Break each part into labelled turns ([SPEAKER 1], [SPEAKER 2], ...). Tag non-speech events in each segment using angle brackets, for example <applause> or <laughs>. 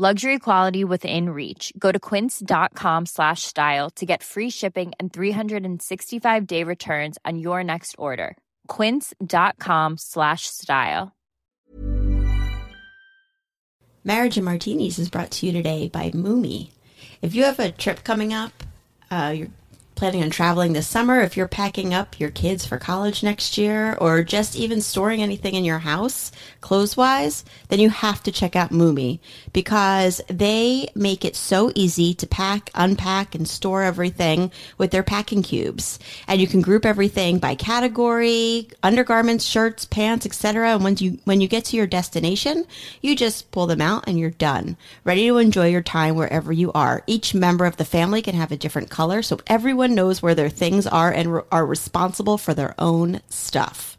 [SPEAKER 1] Luxury quality within reach. Go to quince.com slash style to get free shipping and 365 day returns on your next order. Quince.com slash style.
[SPEAKER 2] Marriage and Martinis is brought to you today by Mumi. If you have a trip coming up, uh, you're planning on traveling this summer, if you're packing up your kids for college next year, or just even storing anything in your house, clothes wise, then you have to check out Mumi because they make it so easy to pack, unpack, and store everything with their packing cubes. And you can group everything by category, undergarments, shirts, pants, etc. And when you when you get to your destination, you just pull them out and you're done, ready to enjoy your time wherever you are. Each member of the family can have a different color, so everyone knows where their things are and re- are responsible for their own stuff.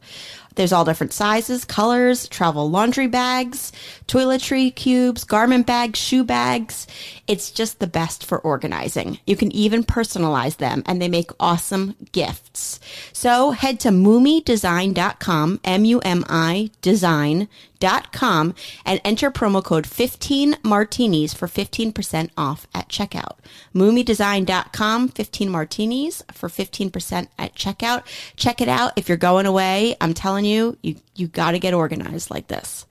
[SPEAKER 2] There's all different sizes, colors, travel laundry bags, toiletry cubes, garment bags, shoe bags. It's just the best for organizing. You can even personalize them and they make awesome gifts. So head to mumidesign.com, M-U-M-I design.com and enter promo code 15 martinis for 15% off at checkout. mumidesign.com, 15 martinis for 15% at checkout. Check it out. If you're going away, I'm telling you, you, you got to get organized like this.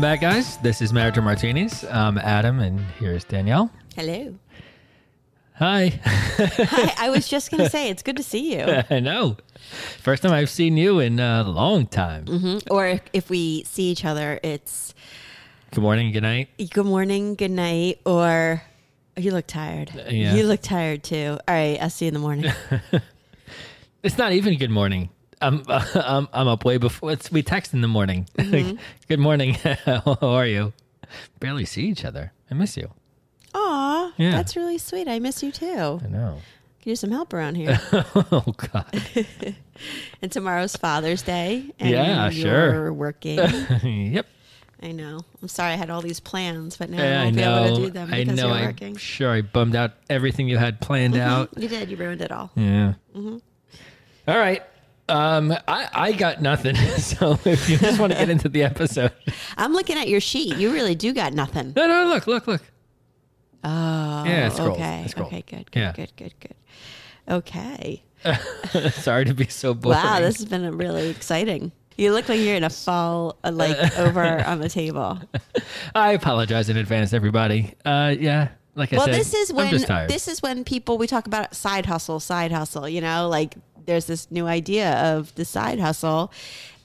[SPEAKER 3] Welcome back, guys. This is Marriage and Martinis. I'm Adam, and here's Danielle.
[SPEAKER 2] Hello.
[SPEAKER 3] Hi.
[SPEAKER 2] Hi, I was just going <laughs> to say, it's good to see you.
[SPEAKER 3] I know. First time I've seen you in a long time.
[SPEAKER 2] Mm-hmm. Or if we see each other, it's
[SPEAKER 3] Good morning, good night.
[SPEAKER 2] good morning, good night, or you look tired.
[SPEAKER 3] yeah.
[SPEAKER 2] You look tired too. All right, I'll see you in the morning. <laughs>
[SPEAKER 3] It's not even good morning. I'm <laughs> I'm, I'm up way before. It's, we text in the morning. <laughs> good morning. <laughs> How are you? Barely see each other. I miss you.
[SPEAKER 2] Aw,
[SPEAKER 3] Yeah.
[SPEAKER 2] that's really sweet. I miss you too.
[SPEAKER 3] I know.
[SPEAKER 2] Could use some help around here.
[SPEAKER 3] oh God.
[SPEAKER 2] and tomorrow's Father's Day. And
[SPEAKER 3] Yeah, sure.
[SPEAKER 2] You're working.
[SPEAKER 3] yep.
[SPEAKER 2] I know. I'm sorry I had all these plans, but now I
[SPEAKER 3] I
[SPEAKER 2] won't be able to do them
[SPEAKER 3] I
[SPEAKER 2] because
[SPEAKER 3] know.
[SPEAKER 2] you're
[SPEAKER 3] I'm
[SPEAKER 2] working.
[SPEAKER 3] sure I bummed out everything you had planned out.
[SPEAKER 2] You did. You ruined it all.
[SPEAKER 3] Yeah.
[SPEAKER 2] Mm-hmm.
[SPEAKER 3] All right. Um, I, I got nothing. <laughs> So if you just want to get into the episode,
[SPEAKER 2] I'm looking at your sheet. You really do got nothing.
[SPEAKER 3] no, no, look, look, look.
[SPEAKER 2] Oh,
[SPEAKER 3] Yeah,
[SPEAKER 2] okay. Okay, good, good,
[SPEAKER 3] Yeah.
[SPEAKER 2] good, good, good. Okay. <laughs>
[SPEAKER 3] Sorry to be so boring.
[SPEAKER 2] Wow, this has been really exciting. You look like you're gonna fall uh, like <laughs> over on the table.
[SPEAKER 3] I apologize in advance, everybody. Uh, yeah, like I
[SPEAKER 2] Well,
[SPEAKER 3] said,
[SPEAKER 2] this is when this is when people we talk about side hustle, side hustle. You know, like there's this new idea of the side hustle,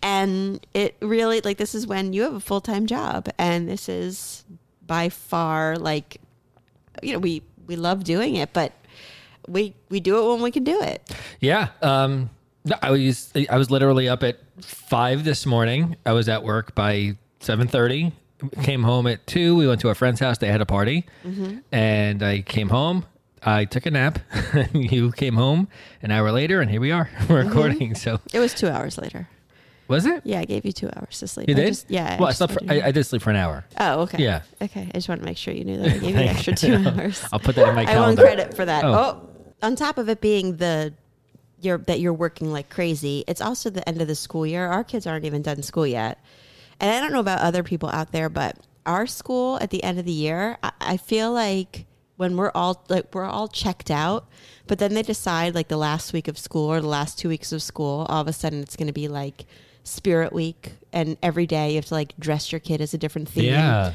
[SPEAKER 2] and it really like this is when you have a full time job, and this is by far like you know we we love doing it, but we we do it when we can do it.
[SPEAKER 3] yeah. Um, I was I was literally up at five this morning. I was at work by seven thirty. Came home at two. We went to a friend's house. They had a party,
[SPEAKER 2] Mm-hmm.
[SPEAKER 3] and I came home. I took a nap. <laughs> you came home an hour later, and here we are. <laughs> We're
[SPEAKER 2] Mm-hmm.
[SPEAKER 3] recording. So
[SPEAKER 2] It was two hours later.
[SPEAKER 3] was it?
[SPEAKER 2] Yeah, I gave you two hours to sleep.
[SPEAKER 3] You
[SPEAKER 2] I
[SPEAKER 3] did?
[SPEAKER 2] just- yeah.
[SPEAKER 3] Well, I
[SPEAKER 2] just
[SPEAKER 3] slept. For,
[SPEAKER 2] wanted
[SPEAKER 3] I, I did sleep for an hour.
[SPEAKER 2] Oh, okay.
[SPEAKER 3] Yeah.
[SPEAKER 2] Okay. I just want to make sure you knew that I gave you the extra two <laughs> hours.
[SPEAKER 3] I'll put that in my
[SPEAKER 2] I want
[SPEAKER 3] calendar.
[SPEAKER 2] credit for that.
[SPEAKER 3] Oh.
[SPEAKER 2] Oh. on top of it being the you're that you're working like crazy, it's also the end of the school year. Our kids aren't even done school yet, and I don't know about other people out there, but our school at the end of the year, I, I feel like when we're all like we're all checked out, but then they decide like the last week of school or the last two weeks of school, all of a sudden it's going to be like Spirit Week, and every day you have to like dress your kid as a different theme.
[SPEAKER 3] Yeah.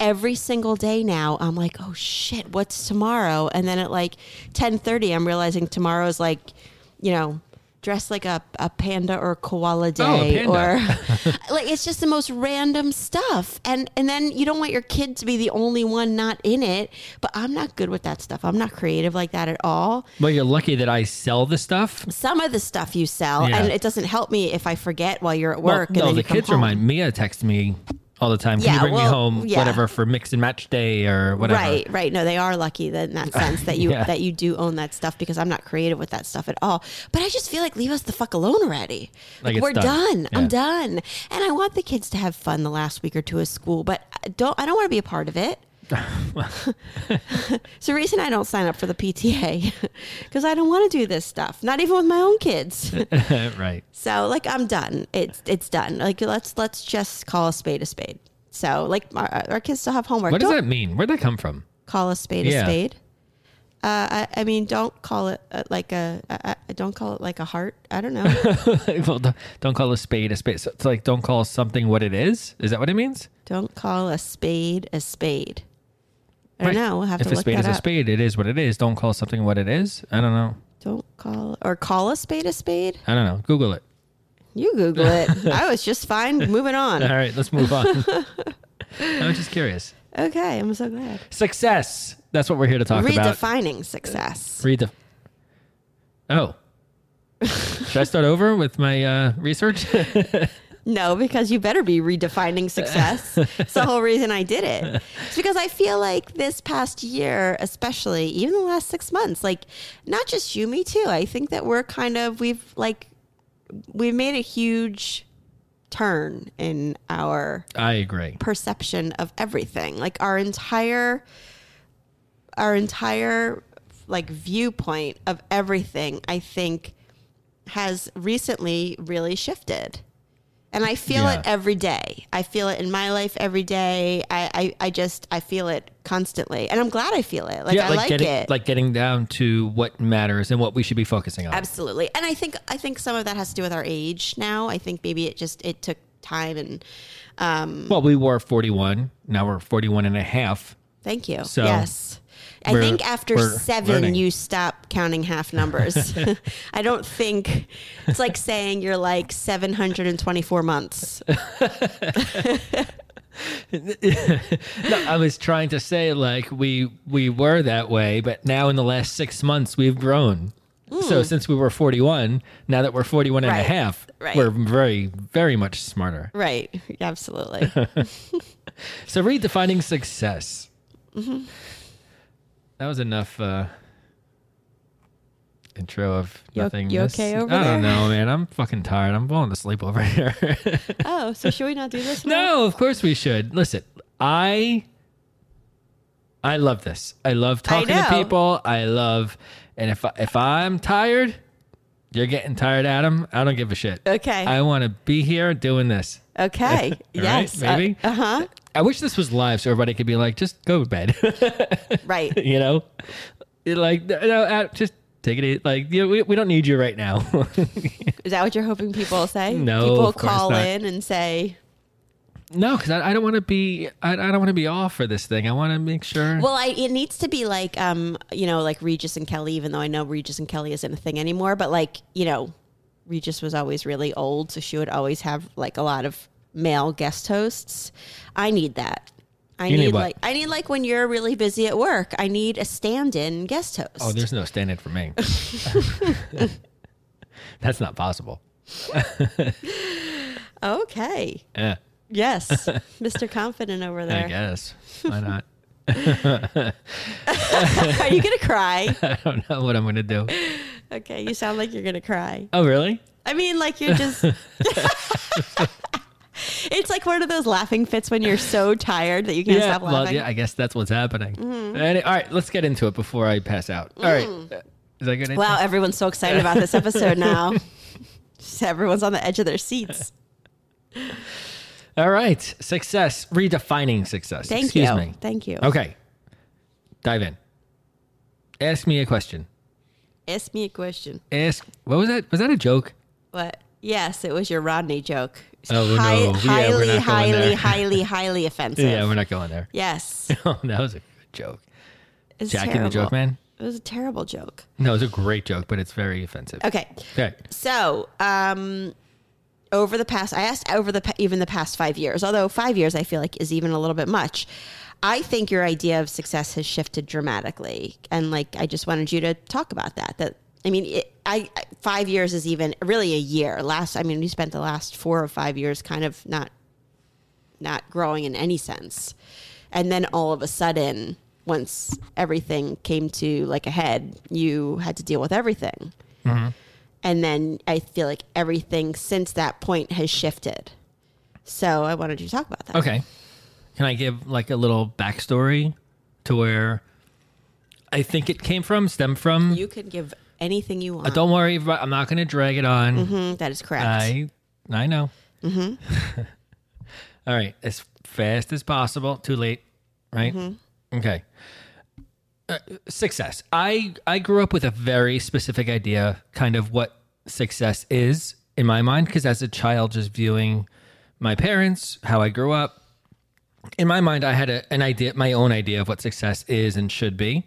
[SPEAKER 2] every single day now, I'm like, oh shit, what's tomorrow? And then at like 10:30, I'm realizing tomorrow is like, you know, dress like a, a panda or koala oh, day
[SPEAKER 3] Oh,
[SPEAKER 2] or
[SPEAKER 3] panda. <laughs>
[SPEAKER 2] like it's just the most random stuff and and then you don't want your kid to be the only one not in it but i'm not good with that stuff i'm not creative like that at all
[SPEAKER 3] Well, you're lucky that I sell the stuff.
[SPEAKER 2] some of the stuff you sell
[SPEAKER 3] Yeah.
[SPEAKER 2] and it doesn't help me if i forget while you're at
[SPEAKER 3] Well,
[SPEAKER 2] work and
[SPEAKER 3] no,
[SPEAKER 2] then
[SPEAKER 3] the
[SPEAKER 2] come
[SPEAKER 3] kids
[SPEAKER 2] home.
[SPEAKER 3] remind Mia texts me all the time. Can
[SPEAKER 2] Yeah,
[SPEAKER 3] you bring me home
[SPEAKER 2] yeah.
[SPEAKER 3] whatever for mix and match day or whatever?
[SPEAKER 2] Right, right. No, they are lucky that in that <laughs> sense that you
[SPEAKER 3] Yeah.
[SPEAKER 2] that you do own that stuff because I'm not creative with that stuff at all. But I just feel like leave us the fuck alone already.
[SPEAKER 3] Like
[SPEAKER 2] Like, we're
[SPEAKER 3] done.
[SPEAKER 2] done. I'm done. And I want the kids to have fun the last week or two of school, but I don't I don't want to be a part of it. It's the reason I don't sign up for the PTA because <laughs> I don't want to do this stuff. Not even with my own kids. <laughs>
[SPEAKER 3] right.
[SPEAKER 2] So like I'm done. It's it's done. Like let's let's just call a spade a spade. So like our, our kids still have homework.
[SPEAKER 3] What does
[SPEAKER 2] Don't
[SPEAKER 3] that mean? Where'd that come from?
[SPEAKER 2] call a spade
[SPEAKER 3] Yeah.
[SPEAKER 2] a spade. Uh, I, I mean, don't call it uh, like a. Uh, don't call it like a heart. I don't know. <laughs>
[SPEAKER 3] well, don't- don't call a spade a spade. So it's like don't call something what it is. Is that what it means?
[SPEAKER 2] don't call a spade a spade. I
[SPEAKER 3] Right.
[SPEAKER 2] don't know. We'll have
[SPEAKER 3] if
[SPEAKER 2] to
[SPEAKER 3] a
[SPEAKER 2] look
[SPEAKER 3] spade
[SPEAKER 2] that
[SPEAKER 3] is a spade, it is what it is. Don't call something what it is. I don't know.
[SPEAKER 2] Don't call or call a spade a spade.
[SPEAKER 3] I don't know. Google it.
[SPEAKER 2] You Google it. <laughs> I was just fine. Moving on.
[SPEAKER 3] All right, let's move on. <laughs> I'm just curious.
[SPEAKER 2] Okay, I'm so glad.
[SPEAKER 3] Success. That's what we're here to talk about.
[SPEAKER 2] Redefining success.
[SPEAKER 3] Read the. Oh. Should I start over with my uh, research? <laughs>
[SPEAKER 2] No, because you better be redefining success. <laughs> It's the whole reason I did it. It's because I feel like this past year, especially even the last six months, like not just you, me too. I think that we're kind of we've like we've made a huge turn in our
[SPEAKER 3] I agree.
[SPEAKER 2] perception of everything. Like our entire our entire like viewpoint of everything, I think has recently really shifted. And I feel
[SPEAKER 3] Yeah.
[SPEAKER 2] it every day. I feel it in my life every day. I, I, I just I feel it constantly. And I'm glad I feel it. Like I like,
[SPEAKER 3] getting
[SPEAKER 2] it.
[SPEAKER 3] like getting down to what matters and what we should be focusing on.
[SPEAKER 2] Absolutely. And I think I think some of that has to do with our age now. I think maybe it just it took time and um
[SPEAKER 3] Well, we were 41. Now we're 41 and a half.
[SPEAKER 2] Thank you.
[SPEAKER 3] So,
[SPEAKER 2] yes. I
[SPEAKER 3] we're-
[SPEAKER 2] think after seven,
[SPEAKER 3] learning.
[SPEAKER 2] you stop counting half numbers. <laughs> <laughs> I don't think it's like saying you're like 724 months. <laughs>
[SPEAKER 3] No, I was trying to say like we we were that way, but now in the last 6 months we've grown. So since we were 41, now that we're 41 and a
[SPEAKER 2] Hmm.
[SPEAKER 3] Half,
[SPEAKER 2] right.
[SPEAKER 3] we're very very much smarter.
[SPEAKER 2] Right. Absolutely.
[SPEAKER 3] So redefining success.
[SPEAKER 2] Mm-hmm.
[SPEAKER 3] That was enough uh, intro of
[SPEAKER 2] You
[SPEAKER 3] nothing.
[SPEAKER 2] you okay over
[SPEAKER 3] I don't
[SPEAKER 2] there?
[SPEAKER 3] know, man. I'm <laughs> fucking tired. I'm falling asleep over here. <laughs>
[SPEAKER 2] oh, so should we not do this now?
[SPEAKER 3] no, of course we should. Listen, I I love this. I love talking to people. I love, and if I, if I'm tired, you're getting tired, Adam. I don't give a shit.
[SPEAKER 2] Okay.
[SPEAKER 3] I want to be here doing this.
[SPEAKER 2] Okay. <laughs> Yes.
[SPEAKER 3] right, maybe.
[SPEAKER 2] Uh huh.
[SPEAKER 3] I wish this was live so everybody could be like, just go to bed. <laughs>
[SPEAKER 2] right.
[SPEAKER 3] you know, like no, uh, just take it. Like you know, we, we don't need you right now. <laughs>
[SPEAKER 2] Is that what you're hoping people will say?
[SPEAKER 3] No,
[SPEAKER 2] People call
[SPEAKER 3] not.
[SPEAKER 2] in and say,
[SPEAKER 3] no, because I, I don't want to be. I, I don't want to be off for this thing. I want to make sure.
[SPEAKER 2] Well, I, it needs to be like, um, you know, like Regis and Kelly. Even though I know Regis and Kelly isn't a thing anymore, but like, you know, Regis was always really old, so she would always have like a lot of male guest hosts. I need that. I
[SPEAKER 3] You
[SPEAKER 2] need,
[SPEAKER 3] need
[SPEAKER 2] like I need like when you're really busy at work. I need a stand-in guest host.
[SPEAKER 3] oh, there's no stand-in for me. <laughs> That's not possible.
[SPEAKER 2] okay.
[SPEAKER 3] Yeah,
[SPEAKER 2] Yes, <laughs> Mr. Confident over
[SPEAKER 3] I
[SPEAKER 2] there.
[SPEAKER 3] guess. Why not? <laughs>
[SPEAKER 2] Are you gonna cry?
[SPEAKER 3] I don't know what I'm gonna do.
[SPEAKER 2] Okay, you sound like you're gonna cry.
[SPEAKER 3] Oh, really?
[SPEAKER 2] I mean, like you're just. <laughs> it's like one of those laughing fits when you're so tired that you can't stop
[SPEAKER 3] well,
[SPEAKER 2] laughing.
[SPEAKER 3] yeah. I guess that's what's happening.
[SPEAKER 2] Mm-hmm.
[SPEAKER 3] Any- all right, let's get into it before I pass out. All right, is that good?
[SPEAKER 2] Mm. Wow, everyone's so excited about this episode <laughs> now. Just everyone's on the edge of their seats. <laughs>
[SPEAKER 3] All right, success, redefining success.
[SPEAKER 2] Thank
[SPEAKER 3] Excuse
[SPEAKER 2] you.
[SPEAKER 3] me.
[SPEAKER 2] Thank you.
[SPEAKER 3] Okay, dive in. Ask me a question.
[SPEAKER 2] Ask me a question.
[SPEAKER 3] Ask. What was that? Was that a joke?
[SPEAKER 2] What? Yes, it was your Rodney joke.
[SPEAKER 3] Oh, no.
[SPEAKER 2] Hi-
[SPEAKER 3] Yeah, we're
[SPEAKER 2] highly, highly, <laughs> highly, highly offensive.
[SPEAKER 3] Yeah, we're not going there.
[SPEAKER 2] yes, <laughs> Oh,
[SPEAKER 3] that was a good joke.
[SPEAKER 2] it's
[SPEAKER 3] Jackie
[SPEAKER 2] terrible.
[SPEAKER 3] the joke man?
[SPEAKER 2] It was a terrible joke.
[SPEAKER 3] No, it was a great joke, but it's very offensive.
[SPEAKER 2] Okay,
[SPEAKER 3] Okay.
[SPEAKER 2] so um, over the past, I asked over the even the past five years. Although five years, I feel like is even a little bit much. I think your idea of success has shifted dramatically, and like I just wanted you to talk about that. That I mean, it, I I- five years is even really a year. Last, I mean, we spent the last four or five years kind of not not growing in any sense, and then all of a sudden, once everything came to like a head, you had to deal with everything, mm-hmm. and then I feel like everything since that point has shifted. So I wanted you to talk about that.
[SPEAKER 3] Okay. Can I give like a little backstory to where I think it came from, stemmed from?
[SPEAKER 2] You can give anything you want.
[SPEAKER 3] Uh, don't worry, about- I'm not going to drag it on.
[SPEAKER 2] Mhm, that is correct.
[SPEAKER 3] I I know. Mm-hmm. <laughs> All right, as fast as possible. Too late, right? Okay. Uh, success. I I grew up with a very specific idea, kind of what success is in my mind, because as a child, just viewing my parents, how I grew up, in my mind, I had a, an idea, my own idea of what success is and should be.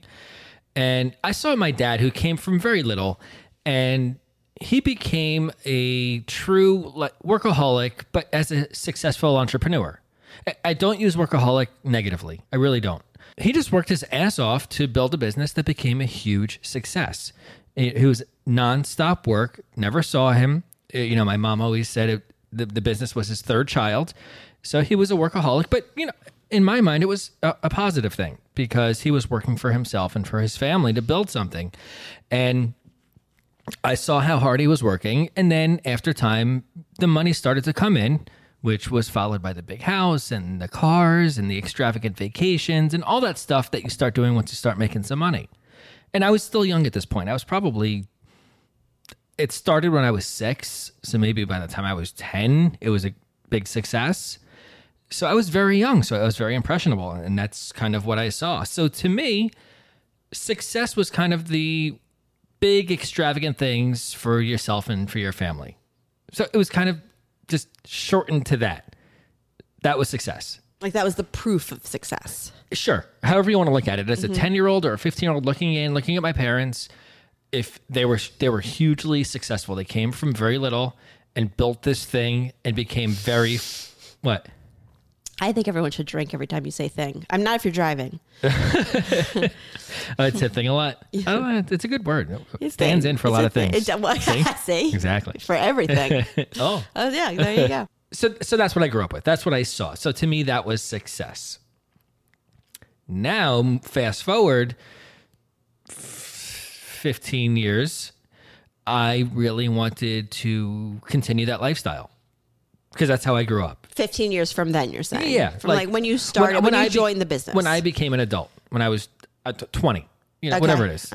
[SPEAKER 3] And I saw my dad, who came from very little, and he became a true workaholic, but as a successful entrepreneur. I- don't use workaholic negatively. I really don't. He just worked his ass off to build a business that became a huge success. It was nonstop work. Never saw him. Uh, You know, my mom always said it, the, the business was his third child. So he was a workaholic. But, you know, in my mind, it was a, a positive thing because he was working for himself and for his family to build something. And I saw how hard he was working. And then after time, the money started to come in, which was followed by the big house and the cars and the extravagant vacations and all that stuff that you start doing once you start making some money. And I was still young at this point. I was probably, it started when I was six. So maybe by the time I was 10, it was a big success. So I was very young. So I was very impressionable. And that's kind of what I saw. So to me, success was kind of the big extravagant things for yourself and for your family. So it was kind of just shortened to that. That was success.
[SPEAKER 2] like that was the proof of success.
[SPEAKER 3] Sure. However you want to look at it, as a mm-hmm. 10-year-old or a 15-year-old looking in, looking at my parents, if they were they were hugely successful. They came from very little and built this thing and became very what?
[SPEAKER 2] I think everyone should drink every time you say thing. I'm not if you're driving. <laughs>
[SPEAKER 3] It's a thing a lot. Oh, it's a good word. It stands
[SPEAKER 2] thing.
[SPEAKER 3] in for a
[SPEAKER 2] It's
[SPEAKER 3] lot of
[SPEAKER 2] thing.
[SPEAKER 3] things.
[SPEAKER 2] It- well, <laughs> see?
[SPEAKER 3] Exactly.
[SPEAKER 2] For everything. <laughs>
[SPEAKER 3] Oh,
[SPEAKER 2] oh yeah, there you go.
[SPEAKER 3] so so that's what I grew up with. That's what I saw. So to me, that was success. Now, fast forward fifteen years, I really wanted to continue that lifestyle because that's how I grew up.
[SPEAKER 2] 15 years from then, you're saying?
[SPEAKER 3] Yeah,
[SPEAKER 2] From like, when you started, when, you
[SPEAKER 3] I be-
[SPEAKER 2] joined the business.
[SPEAKER 3] when I became an adult, when I was uh, twenty, you know,
[SPEAKER 2] Okay. Uh-huh.
[SPEAKER 3] whatever it is,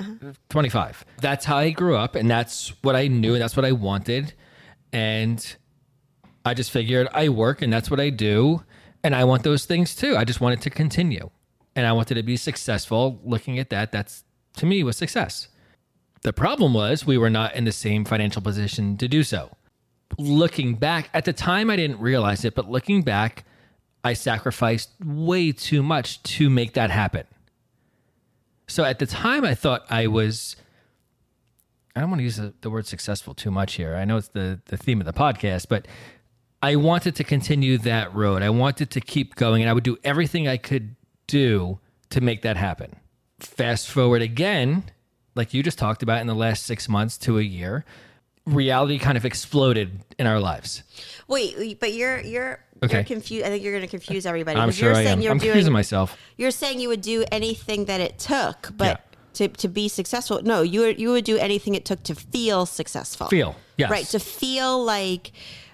[SPEAKER 3] twenty-five. That's how I grew up, and that's what I knew, and that's what I wanted, and I just figured I work, and that's what I do, and I want those things too. I just wanted to continue, and I wanted to be successful. Looking at that, that's to me was success. The problem was we were not in the same financial position to do so looking back at the time I didn't realize it, but looking back, I sacrificed way too much to make that happen. So at the time I thought I was I don't want to use the, word successful too much here. I know it's the the theme of the podcast, but I wanted to continue that road. I wanted to keep going and I would do everything I could do to make that happen. Fast forward again, like you just talked about in the last 6 months to a year, reality kind of exploded in our lives.
[SPEAKER 2] Wait, but you're you're
[SPEAKER 3] Okay.
[SPEAKER 2] you're confused. I think you're going to confuse everybody.
[SPEAKER 3] I'm sure
[SPEAKER 2] you're
[SPEAKER 3] I
[SPEAKER 2] saying
[SPEAKER 3] am.
[SPEAKER 2] You're
[SPEAKER 3] I'm
[SPEAKER 2] doing,
[SPEAKER 3] confusing myself.
[SPEAKER 2] You're saying you would do anything that it took, but
[SPEAKER 3] Yeah.
[SPEAKER 2] to, to be successful, no, you would, you would do anything it took to feel successful.
[SPEAKER 3] Feel, yes.
[SPEAKER 2] right? To feel like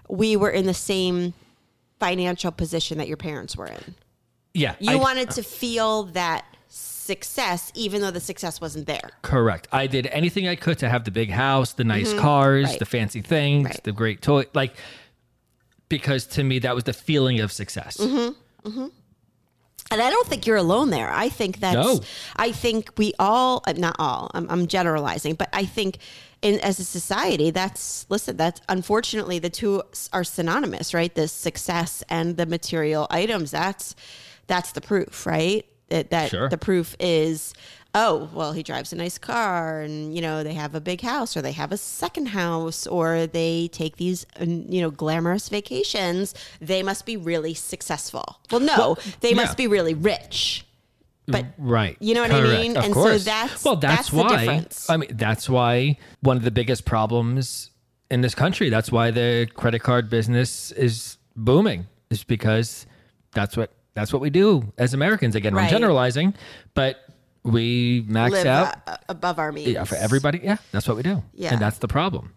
[SPEAKER 2] we were in the same financial position that your parents were in.
[SPEAKER 3] Yeah.
[SPEAKER 2] You
[SPEAKER 3] I-
[SPEAKER 2] wanted to feel that success, even though the success wasn't there.
[SPEAKER 3] Correct. I did anything I could to have the big house, the nice cars,
[SPEAKER 2] Mm-hmm. Right.
[SPEAKER 3] the fancy things,
[SPEAKER 2] Right.
[SPEAKER 3] the great toy. Like, because to me, that was the feeling of success.
[SPEAKER 2] Mm-hmm. And I don't think you're alone there. I think that's,
[SPEAKER 3] No.
[SPEAKER 2] I think we all, uh, not all, I'm, I'm generalizing, but I think in, as a society, that's, listen, that's unfortunately the two are synonymous, right? The success and the material items. That's, that's the proof, right? That, that
[SPEAKER 3] Sure.
[SPEAKER 2] the proof is, oh, well, he drives a nice car and, you know, they have a big house or they have a second house or they take these, uh, you know, glamorous vacations. They must be really successful. Well, no, they
[SPEAKER 3] yeah.
[SPEAKER 2] must be really rich. But
[SPEAKER 3] Right.
[SPEAKER 2] You know what I mean?
[SPEAKER 3] Of
[SPEAKER 2] And so that's-
[SPEAKER 3] well, that's,
[SPEAKER 2] that's
[SPEAKER 3] why. I mean, that's why one of the biggest problems in this country. That's why the credit card business is booming. Is because that's what that's what we do as Americans. Again, I'm generalizing, but we max
[SPEAKER 2] live
[SPEAKER 3] out.
[SPEAKER 2] uh, above our means.
[SPEAKER 3] yeah, for everybody. Yeah, that's what we do.
[SPEAKER 2] Yeah.
[SPEAKER 3] and that's the problem.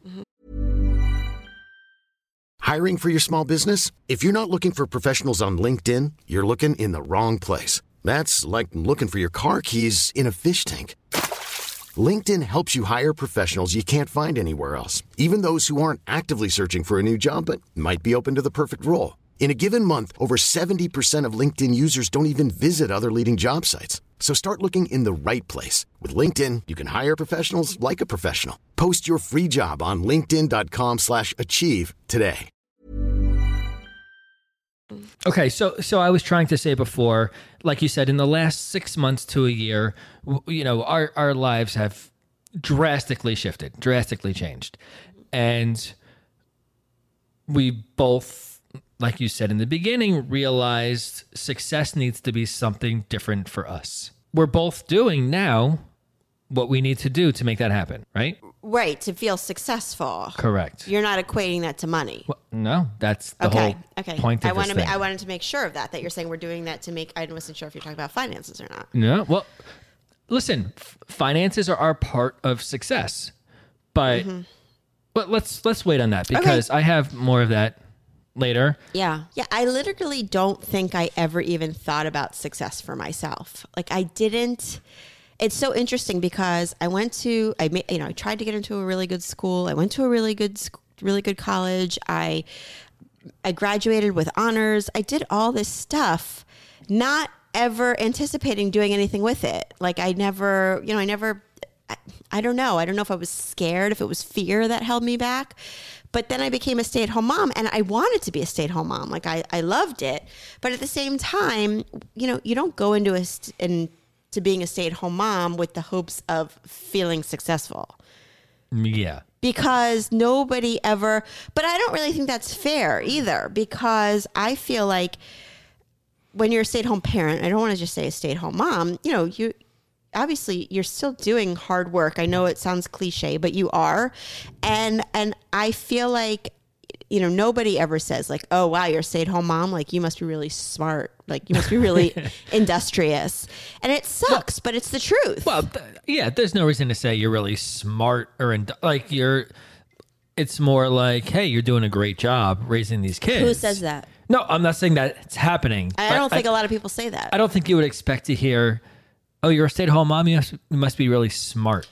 [SPEAKER 4] Hiring for your small business? If you're not looking for professionals on LinkedIn, you're looking in the wrong place. That's like looking for your car keys in a fish tank. LinkedIn helps you hire professionals you can't find anywhere else, even those who aren't actively searching for a new job but might be open to the perfect role. In a given month, over 70% of LinkedIn users don't even visit other leading job sites. So start looking in the right place. With LinkedIn, you can hire professionals like a professional. Post your free job on linkedin.com slash achieve today.
[SPEAKER 3] Okay, so so I was trying to say before, like you said, in the last six months to a year, you know, our our lives have drastically shifted, drastically changed, and we both, like you said in the beginning, realized success needs to be something different for us. We're both doing now what we need to do to make that happen, right?
[SPEAKER 2] Right, to feel successful.
[SPEAKER 3] Correct.
[SPEAKER 2] You're not equating that to money.
[SPEAKER 3] Well, no, that's the
[SPEAKER 2] okay.
[SPEAKER 3] whole
[SPEAKER 2] Okay.
[SPEAKER 3] point
[SPEAKER 2] I
[SPEAKER 3] this
[SPEAKER 2] want to. Ma- I wanted to make sure of that. That you're saying we're doing that to make. I wasn't sure if you're talking about finances or not.
[SPEAKER 3] No, well, listen, f- finances are, are part of success, but
[SPEAKER 2] Mm-hmm.
[SPEAKER 3] but let's let's wait on that because I have more of that later.
[SPEAKER 2] Yeah. Yeah. I literally don't think I ever even thought about success for myself. Like I didn't. It's so interesting because I went to, I made, you know, I tried to get into a really good school. I went to a really good, really good college. I, I graduated with honors. I did all this stuff, not ever anticipating doing anything with it. Like I never, you know, I never, I, I don't know. I don't know if I was scared, if it was fear that held me back. But then I became a stay at home mom and I wanted to be a stay at home mom. Like I, I loved it. But at the same time, you know, you don't go into a, st- in, to being a stay at home mom with the hopes of feeling successful mm,
[SPEAKER 3] Yeah,
[SPEAKER 2] because nobody ever but i don't really think that's fair either because i feel like when you're a stay-at-home parent i don't want to just say a stay-at-home mom you know you obviously you're still doing hard work i know it sounds cliche but you are and and i feel like you know nobody ever says like oh wow you're a stay-at-home mom like you must be really smart like you must be really <laughs> industrious and it sucks but it's the truth
[SPEAKER 3] well, th- yeah. There's no reason to say you're really smart or in, like you're. It's more like, hey, you're doing a great job raising these kids.
[SPEAKER 2] who says that
[SPEAKER 3] No, I'm not saying that it's happening.
[SPEAKER 2] i don't think a lot of people say that
[SPEAKER 3] I don't think you would expect to hear, "Oh, you're a stay-at-home mom. You must, you must be really smart."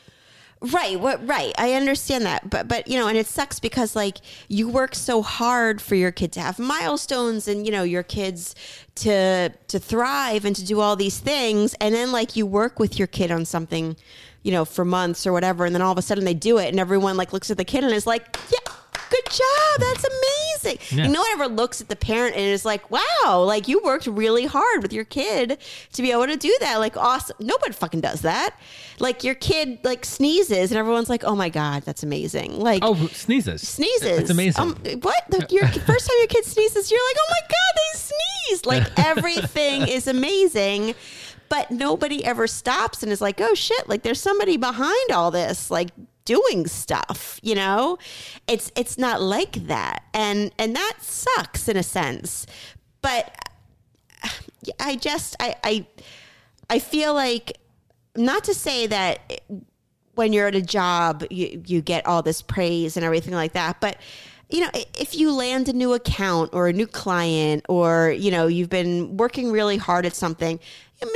[SPEAKER 2] Right, what right. I understand that. But but you know, and it sucks because like you work so hard for your kid to have milestones and you know, your kids to to thrive and to do all these things and then like you work with your kid on something, you know, for months or whatever and then all of a sudden they do it and everyone like looks at the kid and is like, "Yeah, good job. That's amazing."
[SPEAKER 3] Yeah.
[SPEAKER 2] And no one ever looks at the parent and is like, "Wow, like you worked really hard with your kid to be able to do that." Like awesome. Nobody fucking does that. Like your kid like sneezes and everyone's like, "Oh my god, that's amazing." Like
[SPEAKER 3] Oh, sneezes.
[SPEAKER 2] sneezes.
[SPEAKER 3] It's amazing.
[SPEAKER 2] Um, what? The, your first time your kid sneezes, you're like, "Oh my god, they sneezed!" Like <laughs> everything is amazing. But nobody ever stops and is like, "Oh shit!" Like there's somebody behind all this, like doing stuff. You know, it's it's not like that, and and that sucks in a sense. But I just I I I feel like not to say that when you're at a job you you get all this praise and everything like that, but you know, if you land a new account or a new client or, you know, you've been working really hard at something,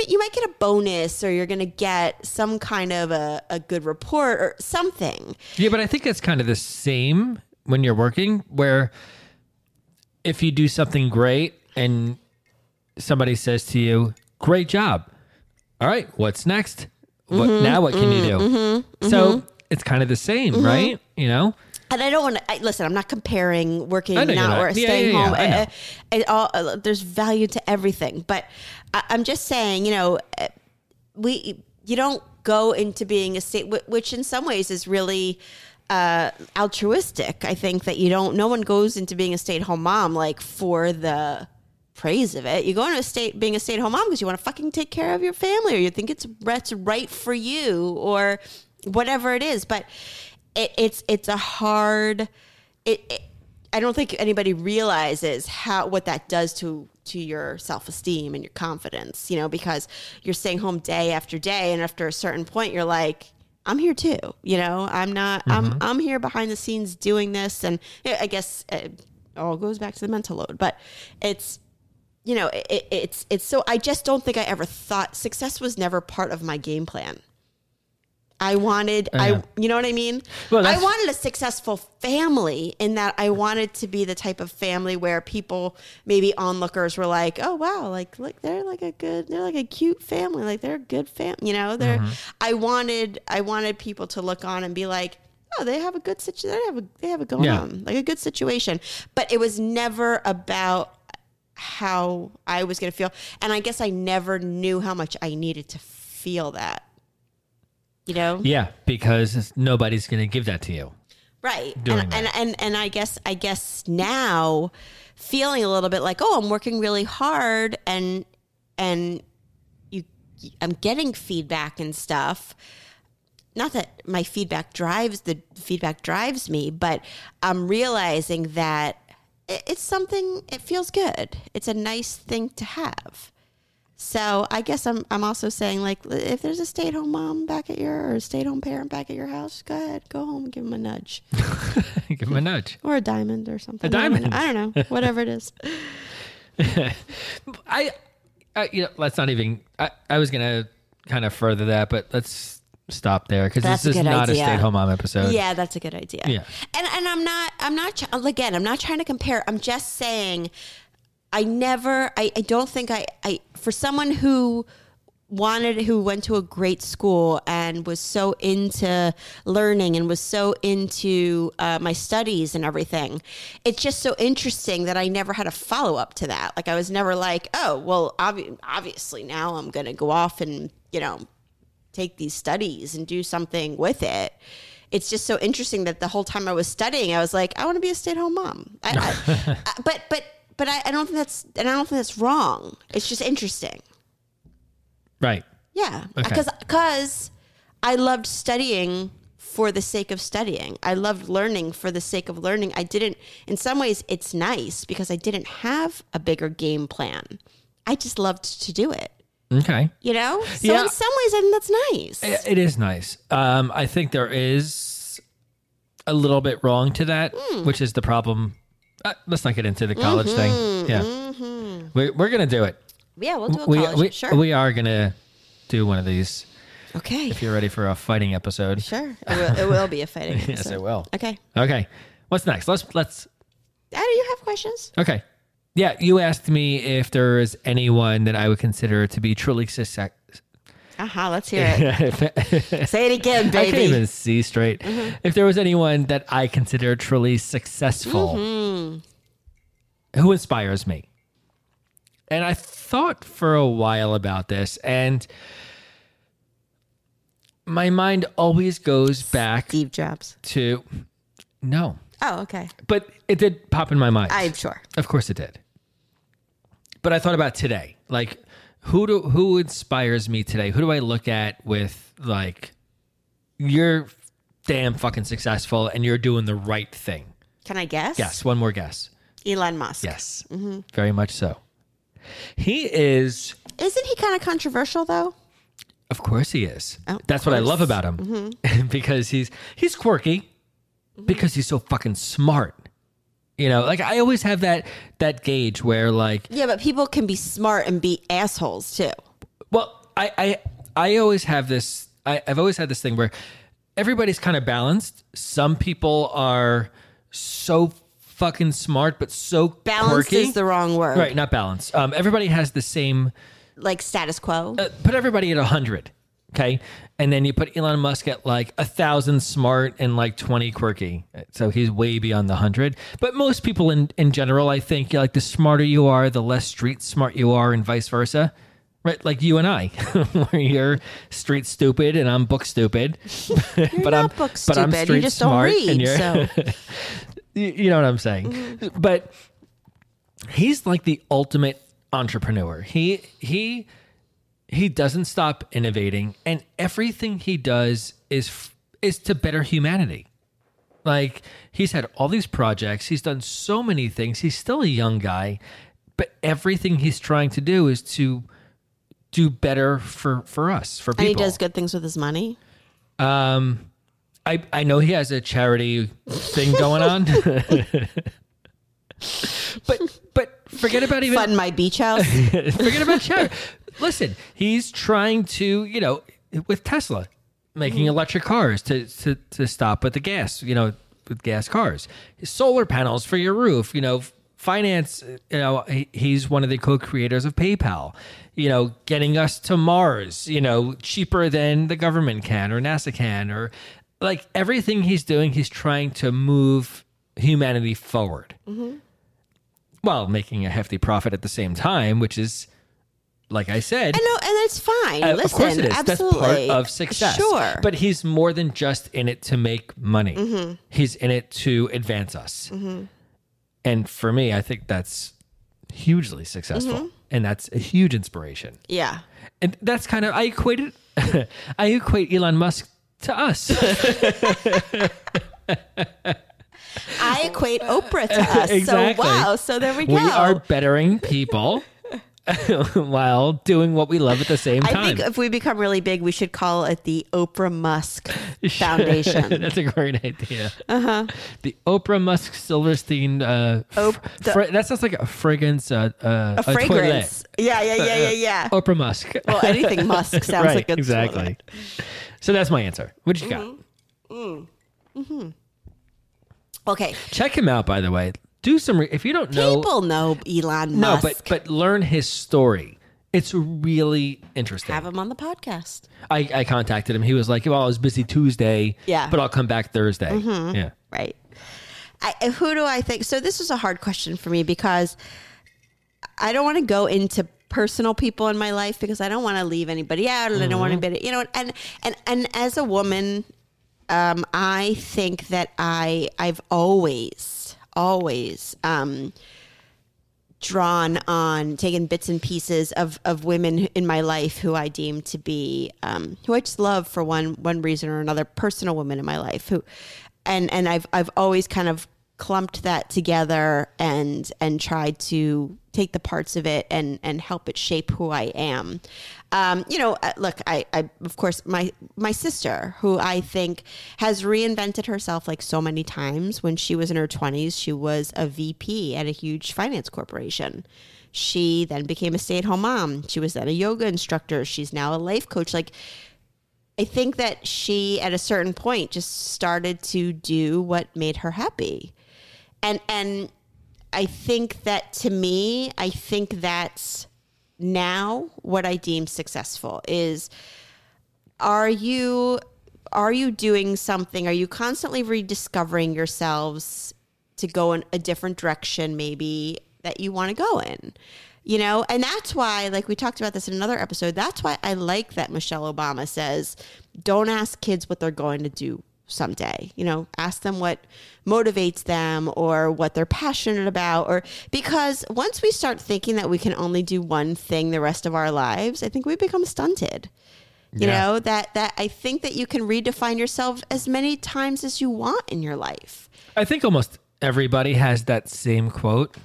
[SPEAKER 2] you might get a bonus or you're going to get some kind of a, a good report or something.
[SPEAKER 3] Yeah, but I think it's kind of the same when you're working, where if you do something great and somebody says to you, Great job. All right, what's next? What
[SPEAKER 2] Mm-hmm,
[SPEAKER 3] now? What can you do? So it's kind of the same,
[SPEAKER 2] Mm-hmm.
[SPEAKER 3] right? You know,
[SPEAKER 2] And I don't want to listen. I'm not comparing working now
[SPEAKER 3] not.
[SPEAKER 2] or staying
[SPEAKER 3] yeah, yeah,
[SPEAKER 2] home.
[SPEAKER 3] I.
[SPEAKER 2] Uh, all, uh, there's value to everything, but I, I'm just saying, you know, uh, we you don't go into being a state, which in some ways is really uh, altruistic. I think that you don't. No one goes into being a stay-at-home mom like for the praise of it. You go into a state being a stay-at-home mom because you want to fucking take care of your family, or you think it's that's right for you, or whatever it is. But it, it's it's a hard. It, it I don't think anybody realizes how what that does to to your self esteem and your confidence. You know, because you're staying home day after day, and after a certain point, you're like. I'm here too, you know. I'm not. I'm. Mm-hmm. I'm here behind the scenes doing this, and I guess uh, it all goes back to the mental load. But it's you know, it, it's it's so I just don't think I ever thought success was never part of my game plan. I wanted
[SPEAKER 3] yeah.
[SPEAKER 2] I you know what I mean?
[SPEAKER 3] Well,
[SPEAKER 2] I wanted a successful family in that I wanted to be the type of family where people maybe onlookers were like, "Oh wow, like look they're like a good they're like a cute family, like they're a good fam, you know, they're
[SPEAKER 3] Mm-hmm.
[SPEAKER 2] I wanted I wanted people to look on and be like, "Oh, they have a good situation. They have a they have a going
[SPEAKER 3] Yeah.
[SPEAKER 2] on. Like a good situation." But it was never about how I was going to feel. And I guess I never knew how much I needed to feel that. You know?
[SPEAKER 3] yeah, because nobody's going to give that to you.
[SPEAKER 2] Right. And, and and and I guess I guess now feeling a little bit like, "Oh, I'm working really hard and and you I'm getting feedback and stuff." Not that my feedback drives the feedback drives me, but I'm realizing that it's something it feels good. It's a nice thing to have. So I guess I'm I'm also saying like if there's a stay at home mom back at your or a stay at home parent back at your house, go ahead, go home and give them a nudge <laughs>
[SPEAKER 3] give them a nudge.
[SPEAKER 2] or a diamond or something.
[SPEAKER 3] A diamond.
[SPEAKER 2] I don't know, I don't know. whatever it is. <laughs>
[SPEAKER 3] I, I, you know, let's not even. I, I was going to kind of further that, but let's stop there because this is not
[SPEAKER 2] idea.
[SPEAKER 3] a stay-at-home mom episode.
[SPEAKER 2] yeah, that's a good idea.
[SPEAKER 3] Yeah.
[SPEAKER 2] and and I'm not I'm not again I'm not trying to compare. I'm just saying I never I, I don't think I I for someone who wanted who went to a great school and was so into learning and was so into uh, my studies and everything it's just so interesting that i never had a follow-up to that. Like i was never like oh well obvi- obviously now i'm gonna go off and you know take these studies and do something with it. It's just so interesting that the whole time i was studying i was like i want to be a stay-at-home mom. I, I, I- <laughs> but but but I, I don't think that's and i don't think that's wrong it's just interesting
[SPEAKER 3] Right.
[SPEAKER 2] yeah,
[SPEAKER 3] Okay.
[SPEAKER 2] because because I loved studying for the sake of studying. I loved learning for the sake of learning. I didn't. In some ways, it's nice because I didn't have a bigger game plan. I just loved to do it.
[SPEAKER 3] Okay.
[SPEAKER 2] You know. So
[SPEAKER 3] Yeah.
[SPEAKER 2] in some ways, I think that's nice.
[SPEAKER 3] It is nice. Um, I think there is a little bit wrong to that,
[SPEAKER 2] Hmm.
[SPEAKER 3] which is the problem. Uh, let's not get into the college
[SPEAKER 2] Mm-hmm.
[SPEAKER 3] thing. Yeah, we, we're gonna do it.
[SPEAKER 2] yeah, we'll do a college.
[SPEAKER 3] we,
[SPEAKER 2] sure.
[SPEAKER 3] we are gonna do one of these.
[SPEAKER 2] okay.
[SPEAKER 3] If you're ready for a fighting episode,
[SPEAKER 2] Sure. It will, it will be a fighting. Episode. <laughs>
[SPEAKER 3] yes, it will.
[SPEAKER 2] Okay.
[SPEAKER 3] Okay, what's next? Let's let's.
[SPEAKER 2] Do you have questions?
[SPEAKER 3] Okay, yeah. You asked me if there is anyone that I would consider to be truly success.
[SPEAKER 2] Uh huh. Let's hear it. <laughs> <laughs> Say it again, baby.
[SPEAKER 3] I can't even see straight.
[SPEAKER 2] Mm-hmm.
[SPEAKER 3] If there was anyone that I consider truly successful,
[SPEAKER 2] Mm-hmm.
[SPEAKER 3] who inspires me? And I thought for a while about this, and my mind always goes back
[SPEAKER 2] Steve Jobs.
[SPEAKER 3] to no,
[SPEAKER 2] Oh, okay.
[SPEAKER 3] but it did pop in my mind.
[SPEAKER 2] I'm sure.
[SPEAKER 3] Of course it did. But I thought about today. Like who do who inspires me today? Who do I look at with like you're damn fucking successful and you're doing the right thing?
[SPEAKER 2] Can I guess?
[SPEAKER 3] Yes, one more guess.
[SPEAKER 2] Elon Musk.
[SPEAKER 3] Yes. Mm-hmm. Very much so. He is
[SPEAKER 2] Isn't he kind of controversial though?
[SPEAKER 3] of course he is.
[SPEAKER 2] Oh,
[SPEAKER 3] That's what I love about him. Mm-hmm. <laughs> because he's he's quirky mm-hmm. because he's so fucking smart. You know, like I always have that that gauge where like
[SPEAKER 2] Yeah, but people can be smart and be assholes too.
[SPEAKER 3] Well, I I, I always have this. I, I've always had this thing where everybody's kind of balanced. Some people are so fucking smart, but so
[SPEAKER 2] Balanced
[SPEAKER 3] quirky.
[SPEAKER 2] is the wrong word.
[SPEAKER 3] Right, not balanced. Um, everybody has the same
[SPEAKER 2] like status quo.
[SPEAKER 3] uh, put everybody at 100 okay and then you put elon musk at like a thousand smart and like 20 quirky so he's way beyond the 100 but most people in, in general i think like the smarter you are the less street smart you are and vice versa right like you and i <laughs> where you're street stupid and i'm book stupid <laughs>
[SPEAKER 2] You're <laughs>
[SPEAKER 3] but
[SPEAKER 2] not
[SPEAKER 3] i'm
[SPEAKER 2] book
[SPEAKER 3] but
[SPEAKER 2] stupid.
[SPEAKER 3] i'm street
[SPEAKER 2] you just don't
[SPEAKER 3] smart
[SPEAKER 2] read.
[SPEAKER 3] and you're
[SPEAKER 2] So
[SPEAKER 3] you you know what I'm saying. Mm-hmm. But he's like the ultimate entrepreneur. He he he doesn't stop innovating, and everything he does is is to better humanity. Like he's had all these projects, he's done so many things. He's still a young guy, but everything he's trying to do is to do better for for us for people.
[SPEAKER 2] and he does good things with his money.
[SPEAKER 3] Um, I I know he has a charity thing going on, <laughs> <laughs> but but forget about even
[SPEAKER 2] Fund my beach house. <laughs>
[SPEAKER 3] forget about charity. Listen, he's trying to you know with Tesla making mm-hmm. electric cars to to to stop with the gas you know with gas cars, solar panels for your roof, you know. Finance, you know, he, he's one of the co-creators of PayPal. You know, getting us to Mars, you know, cheaper than the government can or NASA can, or like everything he's doing, he's trying to move humanity forward mm-hmm. while making a hefty profit at the same time, which is, like I said,
[SPEAKER 2] And no, and that's fine.
[SPEAKER 3] uh,
[SPEAKER 2] Listen,
[SPEAKER 3] of course it is.
[SPEAKER 2] absolutely.
[SPEAKER 3] That's part of success.
[SPEAKER 2] Sure.
[SPEAKER 3] But he's more than just in it to make money.
[SPEAKER 2] Mm-hmm.
[SPEAKER 3] He's in it to advance us. And for me, I think that's hugely successful.
[SPEAKER 2] Mm-hmm.
[SPEAKER 3] And that's a huge inspiration.
[SPEAKER 2] yeah.
[SPEAKER 3] And that's kind of, I equate it, <laughs> I equate Elon Musk to us. <laughs>
[SPEAKER 2] I equate Oprah to <laughs> us.
[SPEAKER 3] Exactly.
[SPEAKER 2] So wow. So there we go.
[SPEAKER 3] we are bettering people <laughs> while doing what we love at the same time.
[SPEAKER 2] I think if we become really big, we should call it the Oprah Musk <laughs> Foundation. <laughs>
[SPEAKER 3] That's a great idea. Uh-huh. The Oprah Musk Silverstein. Uh,
[SPEAKER 2] Op-
[SPEAKER 3] f-
[SPEAKER 2] the-
[SPEAKER 3] that sounds like a fragrance. Uh, uh,
[SPEAKER 2] a fragrance. Yeah, yeah, yeah, yeah, yeah.
[SPEAKER 3] Oprah Musk.
[SPEAKER 2] Well, anything Musk sounds
[SPEAKER 3] right,
[SPEAKER 2] like it's
[SPEAKER 3] exactly. So that's my answer. What did you
[SPEAKER 2] Mm-hmm.
[SPEAKER 3] got?
[SPEAKER 2] Okay.
[SPEAKER 3] Check him out, by the way. Do some. Re- if you don't know,
[SPEAKER 2] People know Elon Musk.
[SPEAKER 3] no,
[SPEAKER 2] Musk.
[SPEAKER 3] but but learn his story. It's really interesting.
[SPEAKER 2] have him on the podcast.
[SPEAKER 3] I, I contacted him. He was like, "Well, I was busy Tuesday.
[SPEAKER 2] Yeah. Mm-hmm.
[SPEAKER 3] but I'll come back Thursday." Yeah.
[SPEAKER 2] Right. I, who do I think? So this is a hard question for me because I don't want to go into personal people in my life because I don't want to leave anybody out and I don't want
[SPEAKER 3] Mm-hmm.
[SPEAKER 2] anybody, you know, and, and, and as a woman, um, I think that I, I've always, always, um, drawn on taking bits and pieces of, of women in my life who I deem to be um, who I just love for one one reason or another personal women in my life who and and I've I've always kind of clumped that together and and tried to take the parts of it and and help it shape who I am. Um, you know, uh, look, I, I of course my my sister, who I think has reinvented herself like so many times. When she was in her twenties, she was a VP at a huge finance corporation. She then became a stay at home mom. She was then a yoga instructor. She's now a life coach. Like I think that she at a certain point just started to do what made her happy. And and I think that to me, I think that's now what I deem successful is are you are you doing something? Are you constantly rediscovering yourselves to go in a different direction maybe that you want to go in? You know, and that's why, like we talked about this in another episode, that's why I like that Michelle Obama says, don't ask kids what they're going to do someday. You know, ask them what motivates them or what they're passionate about. Or because once we start thinking that we can only do one thing the rest of our lives, I think we become stunted. You
[SPEAKER 3] Yeah.
[SPEAKER 2] know, that that I think that you can redefine yourself as many times as you want in your life.
[SPEAKER 3] I think almost everybody has that same quote.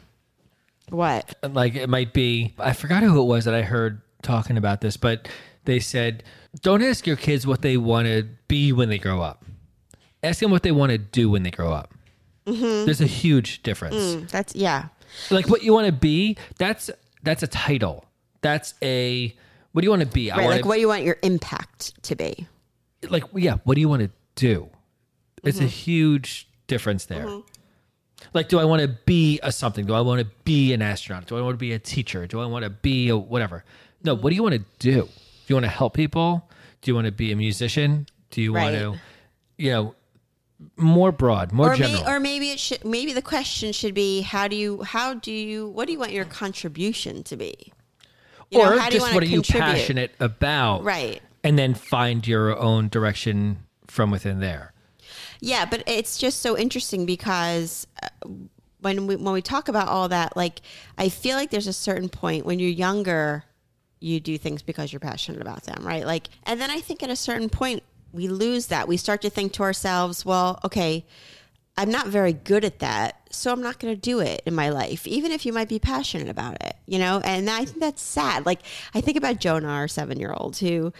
[SPEAKER 2] What?
[SPEAKER 3] Like it might be, I forgot who it was that I heard talking about this, but they said, don't ask your kids what they want to be when they grow up. Ask them what they want to do when they grow up.
[SPEAKER 2] Mm-hmm.
[SPEAKER 3] There's a huge difference.
[SPEAKER 2] That's yeah.
[SPEAKER 3] Like what you want to be, that's that's a title. That's a what do you want to be? I
[SPEAKER 2] Right.
[SPEAKER 3] want
[SPEAKER 2] Like what do you want your impact to be?
[SPEAKER 3] like yeah, what do you want to do? It's
[SPEAKER 2] Mm-hmm.
[SPEAKER 3] a huge difference there. Like, do I want to be a something? Do I want to be an astronaut? Do I want to be a teacher? Do I want to be a whatever? No, what do you want to do? Do you want to help people? Do you want to be a musician? Do you want to, you know, more broad, more
[SPEAKER 2] or,
[SPEAKER 3] general?
[SPEAKER 2] may, or maybe it should maybe the question should be how do you how do you what do you want your contribution to be You know,
[SPEAKER 3] or
[SPEAKER 2] how
[SPEAKER 3] just what are you passionate about?
[SPEAKER 2] Right.
[SPEAKER 3] And then find your own direction from within there.
[SPEAKER 2] Yeah, but it's just so interesting because uh, when we when we talk about all that, like I feel like there's a certain point when you're younger, you do things because you're passionate about them, right? Like, and then I think at a certain point we lose that. We start to think to ourselves, well, okay. I'm not very good at that, so I'm not going to do it in my life, even if you might be passionate about it, you know? And I think that's sad. Like, I think about Jonah, our seven year old, who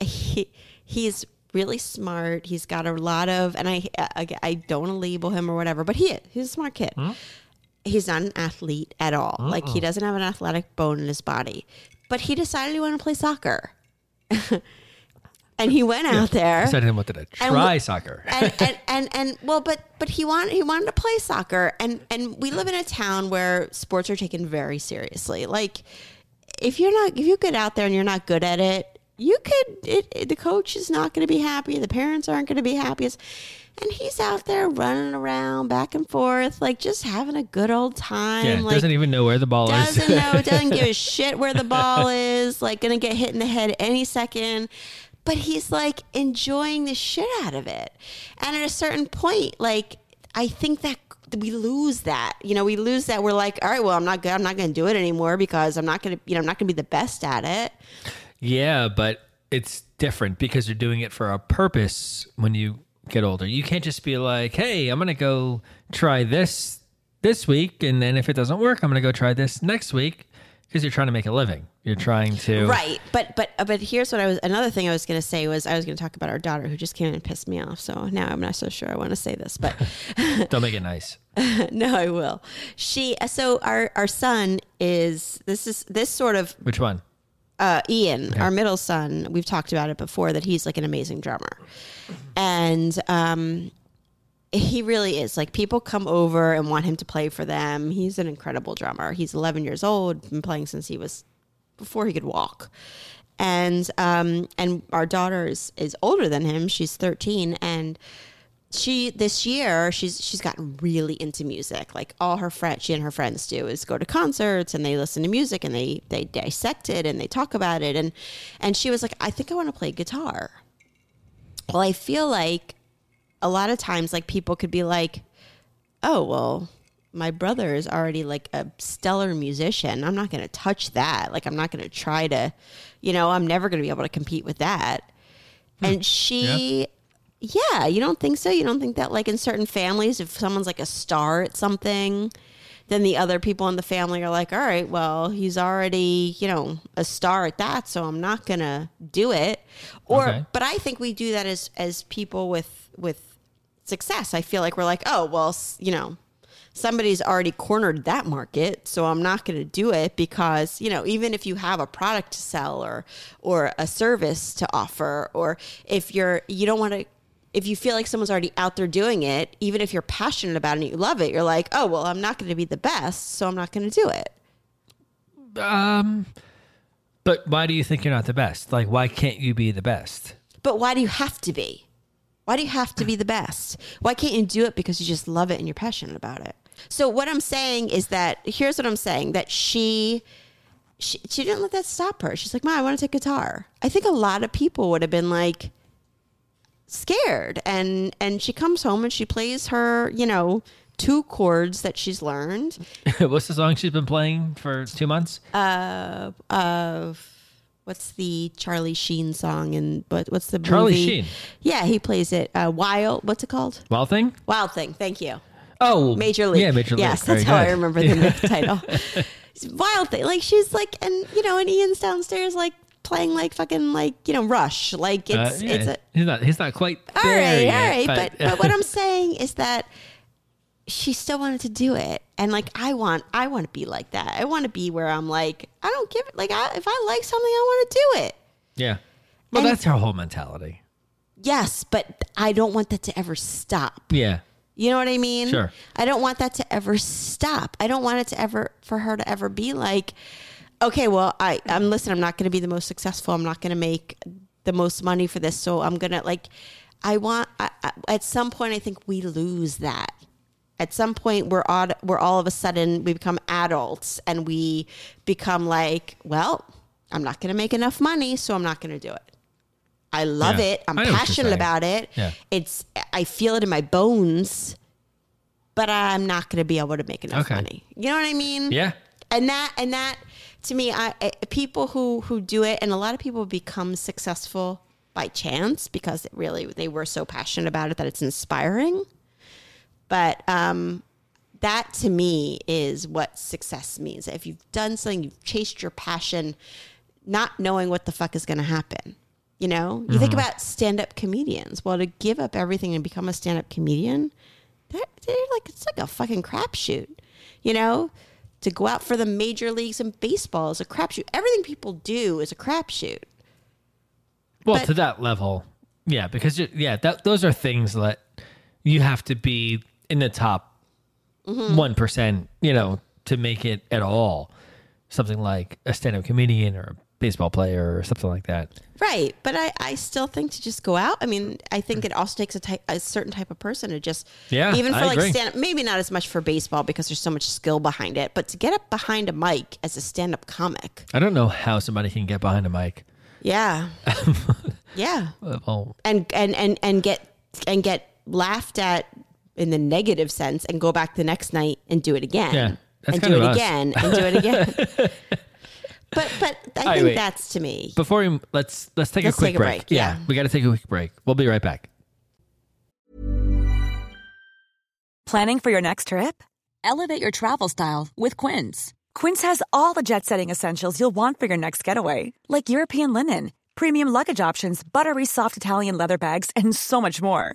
[SPEAKER 2] he, he's really smart. He's got a lot of, and I, I, I don't want to label him or whatever, but he is. He's a smart kid. Hmm? He's not an athlete at all. Hmm. Like, he doesn't have an athletic bone in his body, but he decided he wanted to play soccer. <laughs> and he went out there
[SPEAKER 3] Decided he wanted to
[SPEAKER 2] And
[SPEAKER 3] try
[SPEAKER 2] we-
[SPEAKER 3] soccer.
[SPEAKER 2] and, and and and well, but but he wanted he wanted to play soccer, and and we live in a town where sports are taken very seriously. Like, if you're not if you get out there and you're not good at it, you could it, it- the coach is not going to be happy, the parents aren't going to be happy. And he's out there running around back and forth, like just having a good old time.
[SPEAKER 3] yeah,
[SPEAKER 2] like,
[SPEAKER 3] doesn't even know where the ball
[SPEAKER 2] doesn't
[SPEAKER 3] is.
[SPEAKER 2] know, doesn't give a <laughs> shit where the ball is, like gonna get hit in the head any second. But he's like enjoying the shit out of it. And at a certain point, like I think that we lose that. You know, we lose that. We're like, all right, well, I'm not good. I'm not gonna do it anymore because I'm not gonna, you know, I'm not gonna be the best at it.
[SPEAKER 3] Yeah, but it's different because you're doing it for a purpose when you get older. You can't just be like, "Hey, I'm going to go try this this week and then if it doesn't work, I'm going to go try this next week." Because you're trying to make a living. You're trying to
[SPEAKER 2] Right. But but but here's what I was another thing I was gonna say was I was gonna talk about our daughter who just came in and pissed me off. So now I'm not so sure I want to say this, but <laughs> <laughs>
[SPEAKER 3] Don't make it nice. <laughs>
[SPEAKER 2] no, I will. She so our our son is this is this sort of
[SPEAKER 3] Which one?
[SPEAKER 2] uh, Ian, our middle son. We've talked about it before that he's like an amazing drummer, and um, he really is. Like people come over and want him to play for them. He's an incredible drummer. He's 11 years old, been playing since he was before he could walk. And um, and our daughter is, is older than him. She's 13, and she this year she's she's gotten really into music. Like all her friends, she and her friends do is go to concerts and they listen to music and they they dissect it and they talk about it. And and she was like, I think I want to play guitar. Well, I feel like a lot of times like people could be like, oh well, my brother is already like a stellar musician. I'm not going to touch that. Like I'm not going to try to, you know, I'm never going to be able to compete with that. Hmm. And she yeah, you don't think so? You don't think that like in certain families if someone's like a star at something, then the other people in the family are like, "All right, well, he's already, you know, a star at that, so I'm not going to do it." Or
[SPEAKER 3] Okay.
[SPEAKER 2] but I think we do that as as people with with success. I feel like we're like, "Oh, well, you know, somebody's already cornered that market so i'm not going to do it because you know even if you have a product to sell or or a service to offer or if you're you don't want to if you feel like someone's already out there doing it even if you're passionate about it and you love it you're like oh well i'm not going to be the best so i'm not going to do it
[SPEAKER 3] Um but why do you think you're not the best? Like why can't you be the best?
[SPEAKER 2] but why do you have to be why do you have to be the best why can't you do it because you just love it and you're passionate about it so what i'm saying is that here's what i'm saying that she she, she didn't let that stop her. She's like, "Mom, I want to take guitar." I think a lot of people would have been like scared, and and she comes home and she plays her, you know, two chords that she's learned <laughs>
[SPEAKER 3] What's the song she's been playing for 2 months?
[SPEAKER 2] Uh, of what's the Charlie Sheen song and what what's the
[SPEAKER 3] Charlie
[SPEAKER 2] movie?
[SPEAKER 3] Sheen.
[SPEAKER 2] Yeah, he plays it. Uh, Wild. What's it called?
[SPEAKER 3] Wild Thing?
[SPEAKER 2] Wild Thing. Thank you.
[SPEAKER 3] Oh,
[SPEAKER 2] Major League.
[SPEAKER 3] Yeah, Major League.
[SPEAKER 2] Yes,
[SPEAKER 3] Very
[SPEAKER 2] that's how I remember the title. <laughs> Wild thing. Like she's like, and you know, and Ian's downstairs like playing like fucking like you know Rush. Like
[SPEAKER 3] Uh,
[SPEAKER 2] it's
[SPEAKER 3] yeah,
[SPEAKER 2] it's a
[SPEAKER 3] he's not he's not quite
[SPEAKER 2] all right,
[SPEAKER 3] yet,
[SPEAKER 2] all right. But but what <laughs> I'm saying is that she still wanted to do it, and like I want I want to be like that. I want to be where I'm like I don't give it. Like I, if I like something, I want to do it.
[SPEAKER 3] yeah. Well,
[SPEAKER 2] and-
[SPEAKER 3] that's her whole mentality.
[SPEAKER 2] Yes, but I don't want that to ever stop.
[SPEAKER 3] Yeah.
[SPEAKER 2] You know what I mean?
[SPEAKER 3] Sure.
[SPEAKER 2] I don't want that to ever stop. I don't want it to ever for her to ever be like, okay, well, I I'm listen. I'm not going to be the most successful. I'm not going to make the most money for this. So I'm gonna like, I want. I, I, at some point, I think we lose that. At some point, we're odd. We're all of a sudden we become adults and we become like, well, I'm not going to make enough money, so I'm not going to do it. I love
[SPEAKER 3] Yeah.
[SPEAKER 2] it. I'm
[SPEAKER 3] I know what you're
[SPEAKER 2] passionate about it.
[SPEAKER 3] Yeah.
[SPEAKER 2] It's I feel it in my bones, but I'm not going to be able to make enough
[SPEAKER 3] Okay.
[SPEAKER 2] money. You know what I mean?
[SPEAKER 3] Yeah.
[SPEAKER 2] and that and that to me I, I people who who do it and a lot of people become successful by chance because it really they were so passionate about it that it's inspiring but um that to me is what success means. If you've done something you've chased your passion not knowing what the fuck is going to happen you know? You think about stand-up comedians. Well to give up everything and become a stand-up comedian they're, they're like it's like a fucking crapshoot you know? To go out for the major leagues in baseball is a crapshoot. Everything people do is a crapshoot.
[SPEAKER 3] Well,
[SPEAKER 2] But-
[SPEAKER 3] to that level, yeah, because yeah, that those are things that you have to be in the top
[SPEAKER 2] Mm-hmm.
[SPEAKER 3] one you know, to make it at all. Something like a stand-up comedian or a baseball player or something like that.
[SPEAKER 2] Right, but I, I still think to just go out. I mean, I think it also takes a type a certain type of person to just
[SPEAKER 3] Yeah,
[SPEAKER 2] even for
[SPEAKER 3] I
[SPEAKER 2] like
[SPEAKER 3] agree.
[SPEAKER 2] stand up. Maybe not as much for baseball because there's so much skill behind it, but to get up behind a mic as a stand up comic,
[SPEAKER 3] I don't know how somebody can get behind a mic.
[SPEAKER 2] yeah, <laughs> yeah,
[SPEAKER 3] Well,
[SPEAKER 2] and and and and get and get laughed at in the negative sense, and go back the next night and do it again,
[SPEAKER 3] Yeah, that's
[SPEAKER 2] and
[SPEAKER 3] kind
[SPEAKER 2] do
[SPEAKER 3] of
[SPEAKER 2] it
[SPEAKER 3] us.
[SPEAKER 2] again, and do it again. <laughs> but but I
[SPEAKER 3] right,
[SPEAKER 2] think
[SPEAKER 3] wait.
[SPEAKER 2] that's to me.
[SPEAKER 3] before we let's let's take
[SPEAKER 2] Let's
[SPEAKER 3] a quick
[SPEAKER 2] take a
[SPEAKER 3] break.
[SPEAKER 2] break, yeah.
[SPEAKER 3] we got to take a quick break. We'll be right back.
[SPEAKER 5] Planning for your next trip? Elevate your travel style with Quince. Quince has all the jet setting essentials you'll want for your next getaway, like European linen, premium luggage options, buttery soft Italian leather bags, and so much more.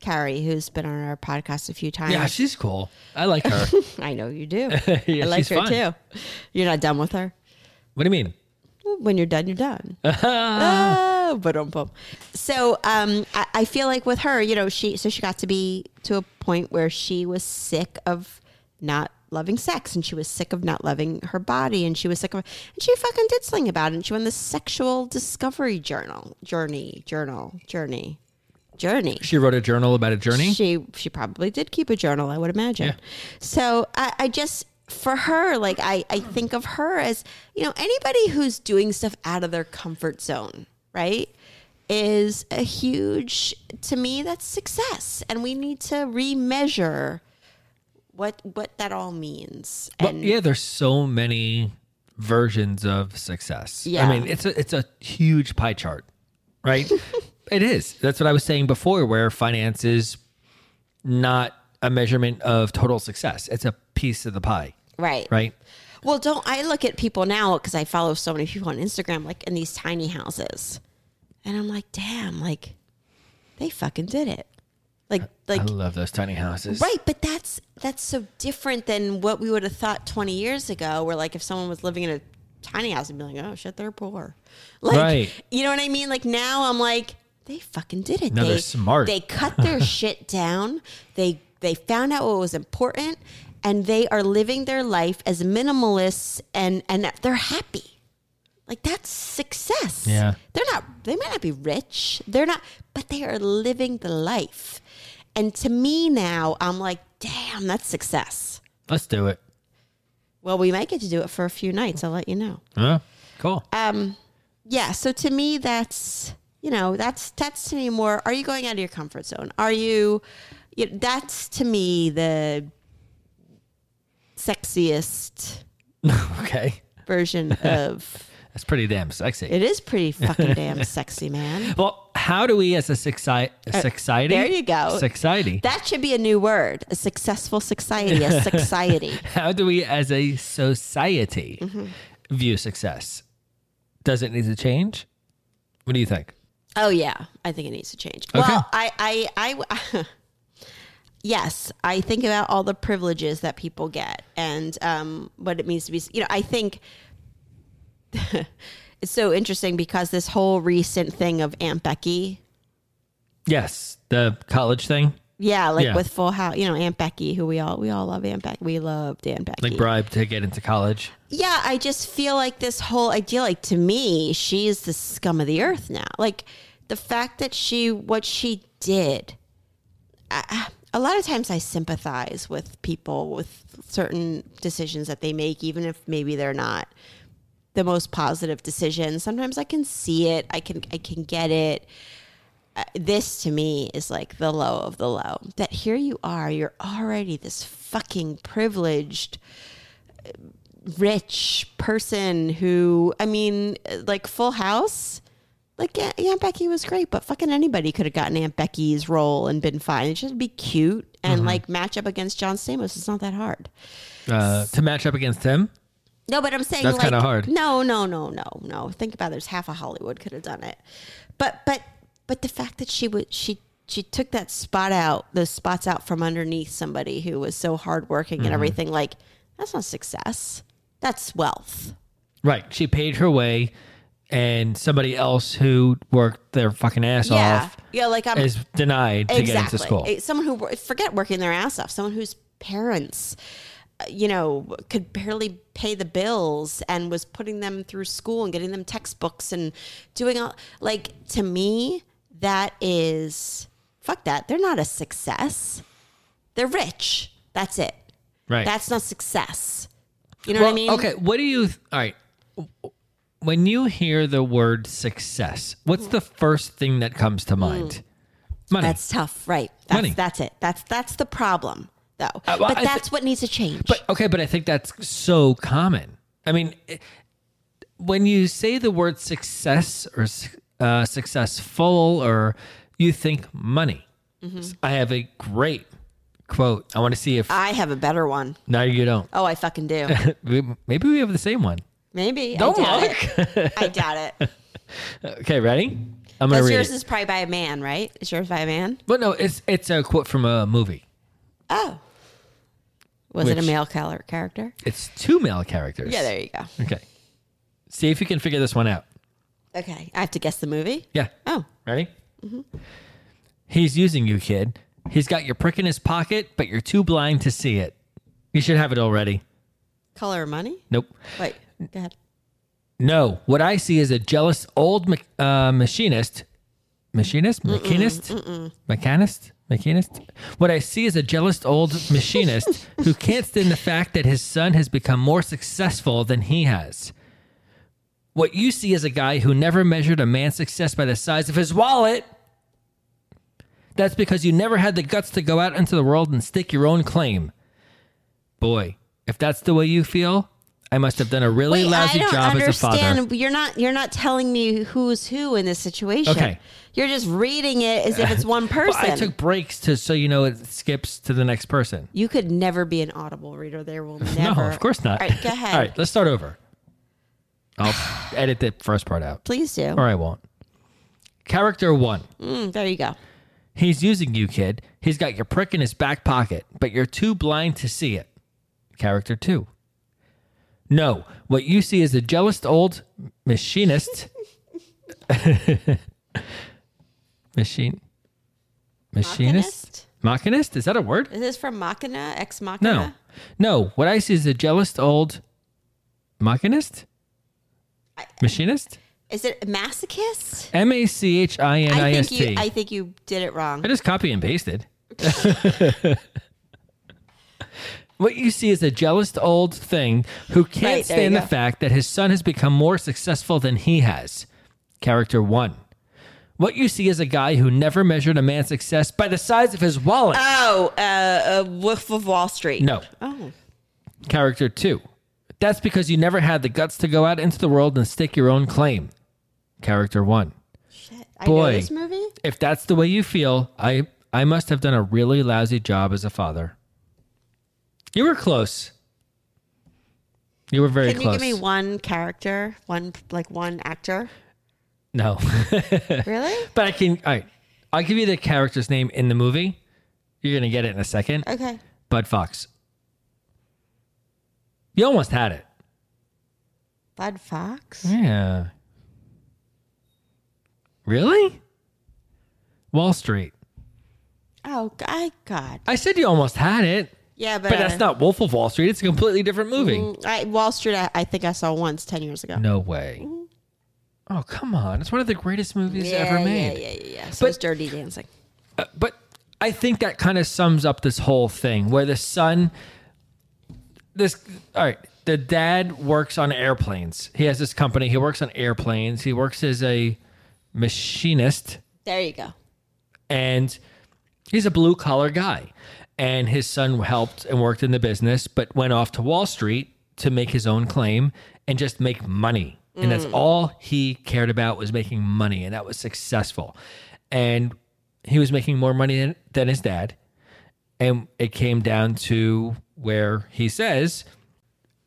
[SPEAKER 2] Carey, who's been on our podcast a few times.
[SPEAKER 3] Yeah, she's cool. I like her. <laughs>
[SPEAKER 2] I know you do. <laughs>
[SPEAKER 3] Yeah,
[SPEAKER 2] I like her
[SPEAKER 3] fun.
[SPEAKER 2] too. You're not done with her.
[SPEAKER 3] what do you mean?
[SPEAKER 2] When you're done, you're done. oh, but um, so um, I, I feel like with her, you know, she so she got to be to a point where she was sick of not loving sex, and she was sick of not loving her body, and she was sick of, and she fucking did something about it. And she won the sexual discovery journal, journey, journal, journey, journey.
[SPEAKER 3] She wrote a journal about a journey.
[SPEAKER 2] She she probably did keep a journal, I would imagine.
[SPEAKER 3] Yeah.
[SPEAKER 2] So I, I just for her, like I, I think of her as, you know, anybody who's doing stuff out of their comfort zone, right? Is a huge to me that's success. And we need to remeasure what what that all means.
[SPEAKER 3] Well,
[SPEAKER 2] And
[SPEAKER 3] yeah, there's so many versions of success.
[SPEAKER 2] Yeah.
[SPEAKER 3] I mean, it's a it's a huge pie chart, right? <laughs> it is. That's what I was saying before, where finance is not a measurement of total success. It's a piece of the pie,
[SPEAKER 2] right.
[SPEAKER 3] right?
[SPEAKER 2] Well, don't I look at people now because I follow so many people on Instagram, like in these tiny houses, and I'm like, damn, like they fucking did it. Like, like
[SPEAKER 3] I love those tiny houses.
[SPEAKER 2] Right, but that's that's so different than what we would have thought 20 years ago where like if someone was living in a tiny house and be like, "Oh shit, they're poor." Like,
[SPEAKER 3] Right.
[SPEAKER 2] you know what I mean? Like now I'm like, they fucking did it.
[SPEAKER 3] No,
[SPEAKER 2] they,
[SPEAKER 3] they're smart.
[SPEAKER 2] They cut their <laughs> shit down. They they found out what was important and they are living their life as minimalists and and they're happy. Like that's success.
[SPEAKER 3] Yeah.
[SPEAKER 2] They're not they might not be rich. They're not but they are living the life. And to me now, I'm like, damn, that's success.
[SPEAKER 3] Let's do it.
[SPEAKER 2] Well, we might get to do it for a few nights. I'll let you know.
[SPEAKER 3] Huh? Cool.
[SPEAKER 2] Um, yeah. So to me, that's you know, that's that's to me more. Are you going out of your comfort zone? Are you? you know, that's to me the sexiest <laughs>
[SPEAKER 3] okay.
[SPEAKER 2] version <laughs> of.
[SPEAKER 3] That's pretty damn sexy.
[SPEAKER 2] It is pretty fucking damn <laughs> sexy, man.
[SPEAKER 3] well, how do we as a society, society?
[SPEAKER 2] Uh, there you go.
[SPEAKER 3] Society.
[SPEAKER 2] That should be a new word. A successful society. A society.
[SPEAKER 3] How do we as a society
[SPEAKER 2] Mm-hmm.
[SPEAKER 3] view success? Does it need to change? What do you think?
[SPEAKER 2] Oh yeah, I think it needs to change.
[SPEAKER 3] Okay.
[SPEAKER 2] Well, I, I, I, <laughs> yes, I think about all the privileges that people get and um, what it means to be. You know, I think <laughs> it's so interesting because this whole recent thing of Aunt Becky,
[SPEAKER 3] Yes, the college thing,
[SPEAKER 2] yeah, like
[SPEAKER 3] Yeah.
[SPEAKER 2] with Full House, you know, Aunt Becky, who we all we all love Aunt Becky, we loved Aunt Becky.
[SPEAKER 3] like bribe to get into college.
[SPEAKER 2] Yeah, I just feel like this whole idea, like to me, she is the scum of the earth now. Like the fact that she, what she did, I, a lot of times I sympathize with people with certain decisions that they make, even if maybe they're not the most positive decision. Sometimes I can see it, I can, I can get it. Uh, this to me is like the low of the low. That here you are, you're already this fucking privileged rich person who I mean, like Full House. Like yeah, Aunt Becky was great, but fucking anybody could have gotten Aunt Becky's role and been fine. It just be cute and like match up against John Stamos. It's not that hard.
[SPEAKER 3] Uh, to match up against him.
[SPEAKER 2] No, but I'm saying
[SPEAKER 3] That's
[SPEAKER 2] like,
[SPEAKER 3] kinda hard.
[SPEAKER 2] No, no, no, no, no. Think about it. There's half of Hollywood could have done it, but but but the fact that she would she she took that spot out, those spots out from underneath somebody who was so hardworking
[SPEAKER 3] Mm-hmm.
[SPEAKER 2] and everything. Like that's not success. That's wealth.
[SPEAKER 3] Right. She paid her way, and somebody else who worked their fucking ass
[SPEAKER 2] Yeah,
[SPEAKER 3] off
[SPEAKER 2] yeah. Like I'm
[SPEAKER 3] is denied to get into school.
[SPEAKER 2] Someone who forget working their ass off. Someone whose parents, uh, you know, could barely pay the bills and was putting them through school and getting them textbooks and doing all like to me that is fuck that. They're not a success. They're rich. That's it.
[SPEAKER 3] Right.
[SPEAKER 2] That's not success. You know
[SPEAKER 3] well,
[SPEAKER 2] what I mean?
[SPEAKER 3] okay. What do you? All right. When you hear the word success, what's the first thing that comes to mind? Money.
[SPEAKER 2] Mm. That's tough, right? That's,
[SPEAKER 3] Money.
[SPEAKER 2] That's it. That's that's the problem, though.
[SPEAKER 3] well,
[SPEAKER 2] but
[SPEAKER 3] I
[SPEAKER 2] that's what needs to change.
[SPEAKER 3] But okay, but I think that's so common. I mean, it- when you say the word success or uh, successful, or you think money,
[SPEAKER 2] Mm-hmm.
[SPEAKER 3] I have a great quote. I want to see if
[SPEAKER 2] I have a better one.
[SPEAKER 3] no, you don't.
[SPEAKER 2] Oh, I fucking do. <laughs>
[SPEAKER 3] Maybe we have the same one.
[SPEAKER 2] Maybe.
[SPEAKER 3] Don't
[SPEAKER 2] I doubt
[SPEAKER 3] look.
[SPEAKER 2] it. I doubt it. <laughs>
[SPEAKER 3] Okay, ready? I'm gonna read
[SPEAKER 2] yours
[SPEAKER 3] it.
[SPEAKER 2] is probably by a man, right? Is yours by a man?
[SPEAKER 3] But no, it's it's a quote from a movie.
[SPEAKER 2] Oh. Was it a male character?
[SPEAKER 3] It's two male characters.
[SPEAKER 2] Yeah, there you go.
[SPEAKER 3] Okay. See if you can figure this one out.
[SPEAKER 2] Okay. I have to guess the movie?
[SPEAKER 3] Yeah.
[SPEAKER 2] Oh.
[SPEAKER 3] Ready? Mm-hmm. He's using you, kid. He's got your prick in his pocket, but you're too blind to see it. You should have it already.
[SPEAKER 2] Color money?
[SPEAKER 3] Nope.
[SPEAKER 2] Wait, go ahead.
[SPEAKER 3] No. What I see is a jealous old uh, machinist. Machinist? Machinist? Mechanist? Machinist? What I see is a jealous old <laughs> machinist who can't stand the fact that his son has become more successful than he has. What you see is a guy who never measured a man's success by the size of his wallet. That's because you never had the guts to go out into the world and stick your own claim. Boy, if that's the way you feel, I must have done a really
[SPEAKER 2] Wait,
[SPEAKER 3] lousy
[SPEAKER 2] I don't
[SPEAKER 3] job as a father.
[SPEAKER 2] understand. You're not you're not telling me who's who in this situation.
[SPEAKER 3] Okay.
[SPEAKER 2] You're just reading it as if it's <laughs> one person.
[SPEAKER 3] Well, I took breaks to so you know it skips to the next person.
[SPEAKER 2] you could never be an audible reader. There will never. <laughs>
[SPEAKER 3] No, of course not.
[SPEAKER 2] All right, go <laughs> ahead.
[SPEAKER 3] All right, let's start over. I'll <sighs> edit the first part out,
[SPEAKER 2] Please do.
[SPEAKER 3] or I won't. Character one.
[SPEAKER 2] Mm, there you go.
[SPEAKER 3] He's using you, kid. He's got your prick in his back pocket, but you're too blind to see it. Character two. No, what you see is a jealous old machinist. <laughs> Machine. Machinist? Machinist? Is that a word?
[SPEAKER 2] Is this from Machina? Ex Machina?
[SPEAKER 3] No. No, what I see is a jealous old machinist? Machinist?
[SPEAKER 2] Is it masochist?
[SPEAKER 3] M A C H I N I S
[SPEAKER 2] think you.
[SPEAKER 3] T.
[SPEAKER 2] I think you did it wrong.
[SPEAKER 3] I just copy and pasted. <laughs> what you see is a jealous old thing who can't
[SPEAKER 2] Right, there you
[SPEAKER 3] stand the
[SPEAKER 2] go.
[SPEAKER 3] fact that his son has become more successful than he has. Character one. What you see is a guy who never measured a man's success by the size of his wallet.
[SPEAKER 2] Oh, uh, uh, Wolf of Wall Street.
[SPEAKER 3] no.
[SPEAKER 2] Oh,
[SPEAKER 3] Character two. That's because you never had the guts to go out into the world and stake your own claim. Character one.
[SPEAKER 2] shit. I
[SPEAKER 3] Boy.
[SPEAKER 2] this movie.
[SPEAKER 3] If that's the way you feel, I I must have done a really lousy job as a father. You were close. You were very
[SPEAKER 2] Can
[SPEAKER 3] close.
[SPEAKER 2] Can you give me one character, one like one actor?
[SPEAKER 3] No, <laughs>
[SPEAKER 2] Really?
[SPEAKER 3] but I can. All right, I'll give you the character's name in the movie. You're gonna get it in a second.
[SPEAKER 2] Okay.
[SPEAKER 3] Bud Fox. You almost had it.
[SPEAKER 2] Bud Fox?
[SPEAKER 3] Yeah. Really? Wall Street.
[SPEAKER 2] Oh, I God.
[SPEAKER 3] I said you almost had it,
[SPEAKER 2] Yeah, but,
[SPEAKER 3] but that's not Wolf of Wall Street. It's a completely different movie.
[SPEAKER 2] mm, I, Wall Street. I, I think I saw once ten years ago.
[SPEAKER 3] No way. Oh, come on. It's one of the greatest movies
[SPEAKER 2] yeah,
[SPEAKER 3] ever
[SPEAKER 2] yeah,
[SPEAKER 3] made.
[SPEAKER 2] yeah, yeah, yeah. So
[SPEAKER 3] But-
[SPEAKER 2] it's Dirty Dancing.
[SPEAKER 3] Uh, but I think that kind of sums up this whole thing where the son this all right, the dad works on airplanes. He has this company. He works on airplanes. He works as a machinist
[SPEAKER 2] There you go.
[SPEAKER 3] and he's a blue collar guy. And his son helped and worked in the business, but went off to Wall Street to make his own claim and just make money. And that's mm. all he cared about was making money, and that was successful. And he was making more money than, than his dad. And it came down to where he says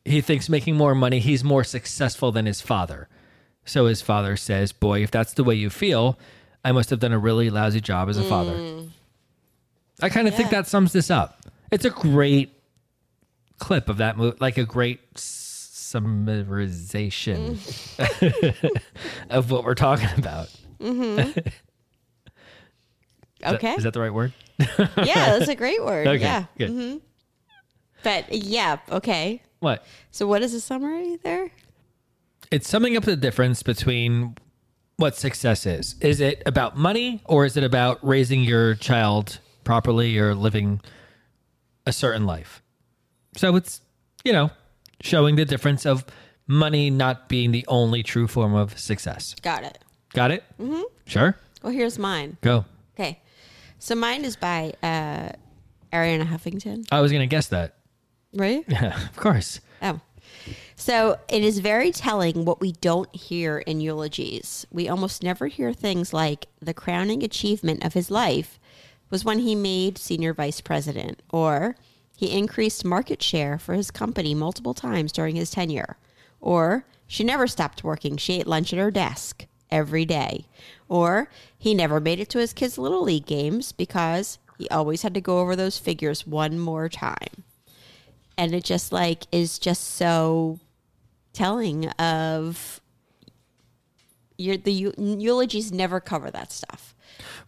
[SPEAKER 3] he thinks making more money, he's more successful than his father. So his father says, Boy, if that's the way you feel, I must have done a really lousy job as a father. I kind of think that sums this up. It's a great clip of that movie, like a great summarization mm. <laughs> of what we're talking about. Mm-hmm. Is
[SPEAKER 2] Okay.
[SPEAKER 3] is that the right word?
[SPEAKER 2] yeah, that's a great word.
[SPEAKER 3] Okay,
[SPEAKER 2] Yeah.
[SPEAKER 3] good. Mm-hmm.
[SPEAKER 2] But yeah, okay.
[SPEAKER 3] What?
[SPEAKER 2] So what is the summary there?
[SPEAKER 3] It's summing up the difference between what success is. Is it about money or is it about raising your child properly or living a certain life? So it's, you know, showing the difference of money not being the only true form of success.
[SPEAKER 2] Got it.
[SPEAKER 3] Got it? Mm-hmm. Sure.
[SPEAKER 2] Well, here's mine.
[SPEAKER 3] Go.
[SPEAKER 2] Okay. So mine is by uh, Arianna Huffington,
[SPEAKER 3] I was going to guess that.
[SPEAKER 2] right? <laughs>
[SPEAKER 3] Yeah, of course.
[SPEAKER 2] Oh. So it is very telling what we don't hear in eulogies. We almost never hear things like the crowning achievement of his life was when he made senior vice president, or he increased market share for his company multiple times during his tenure, or she never stopped working. She ate lunch at her desk every day, or he never made it to his kids' little league games because he always had to go over those figures one more time and it just like is just so telling of your the eulogies never cover that stuff.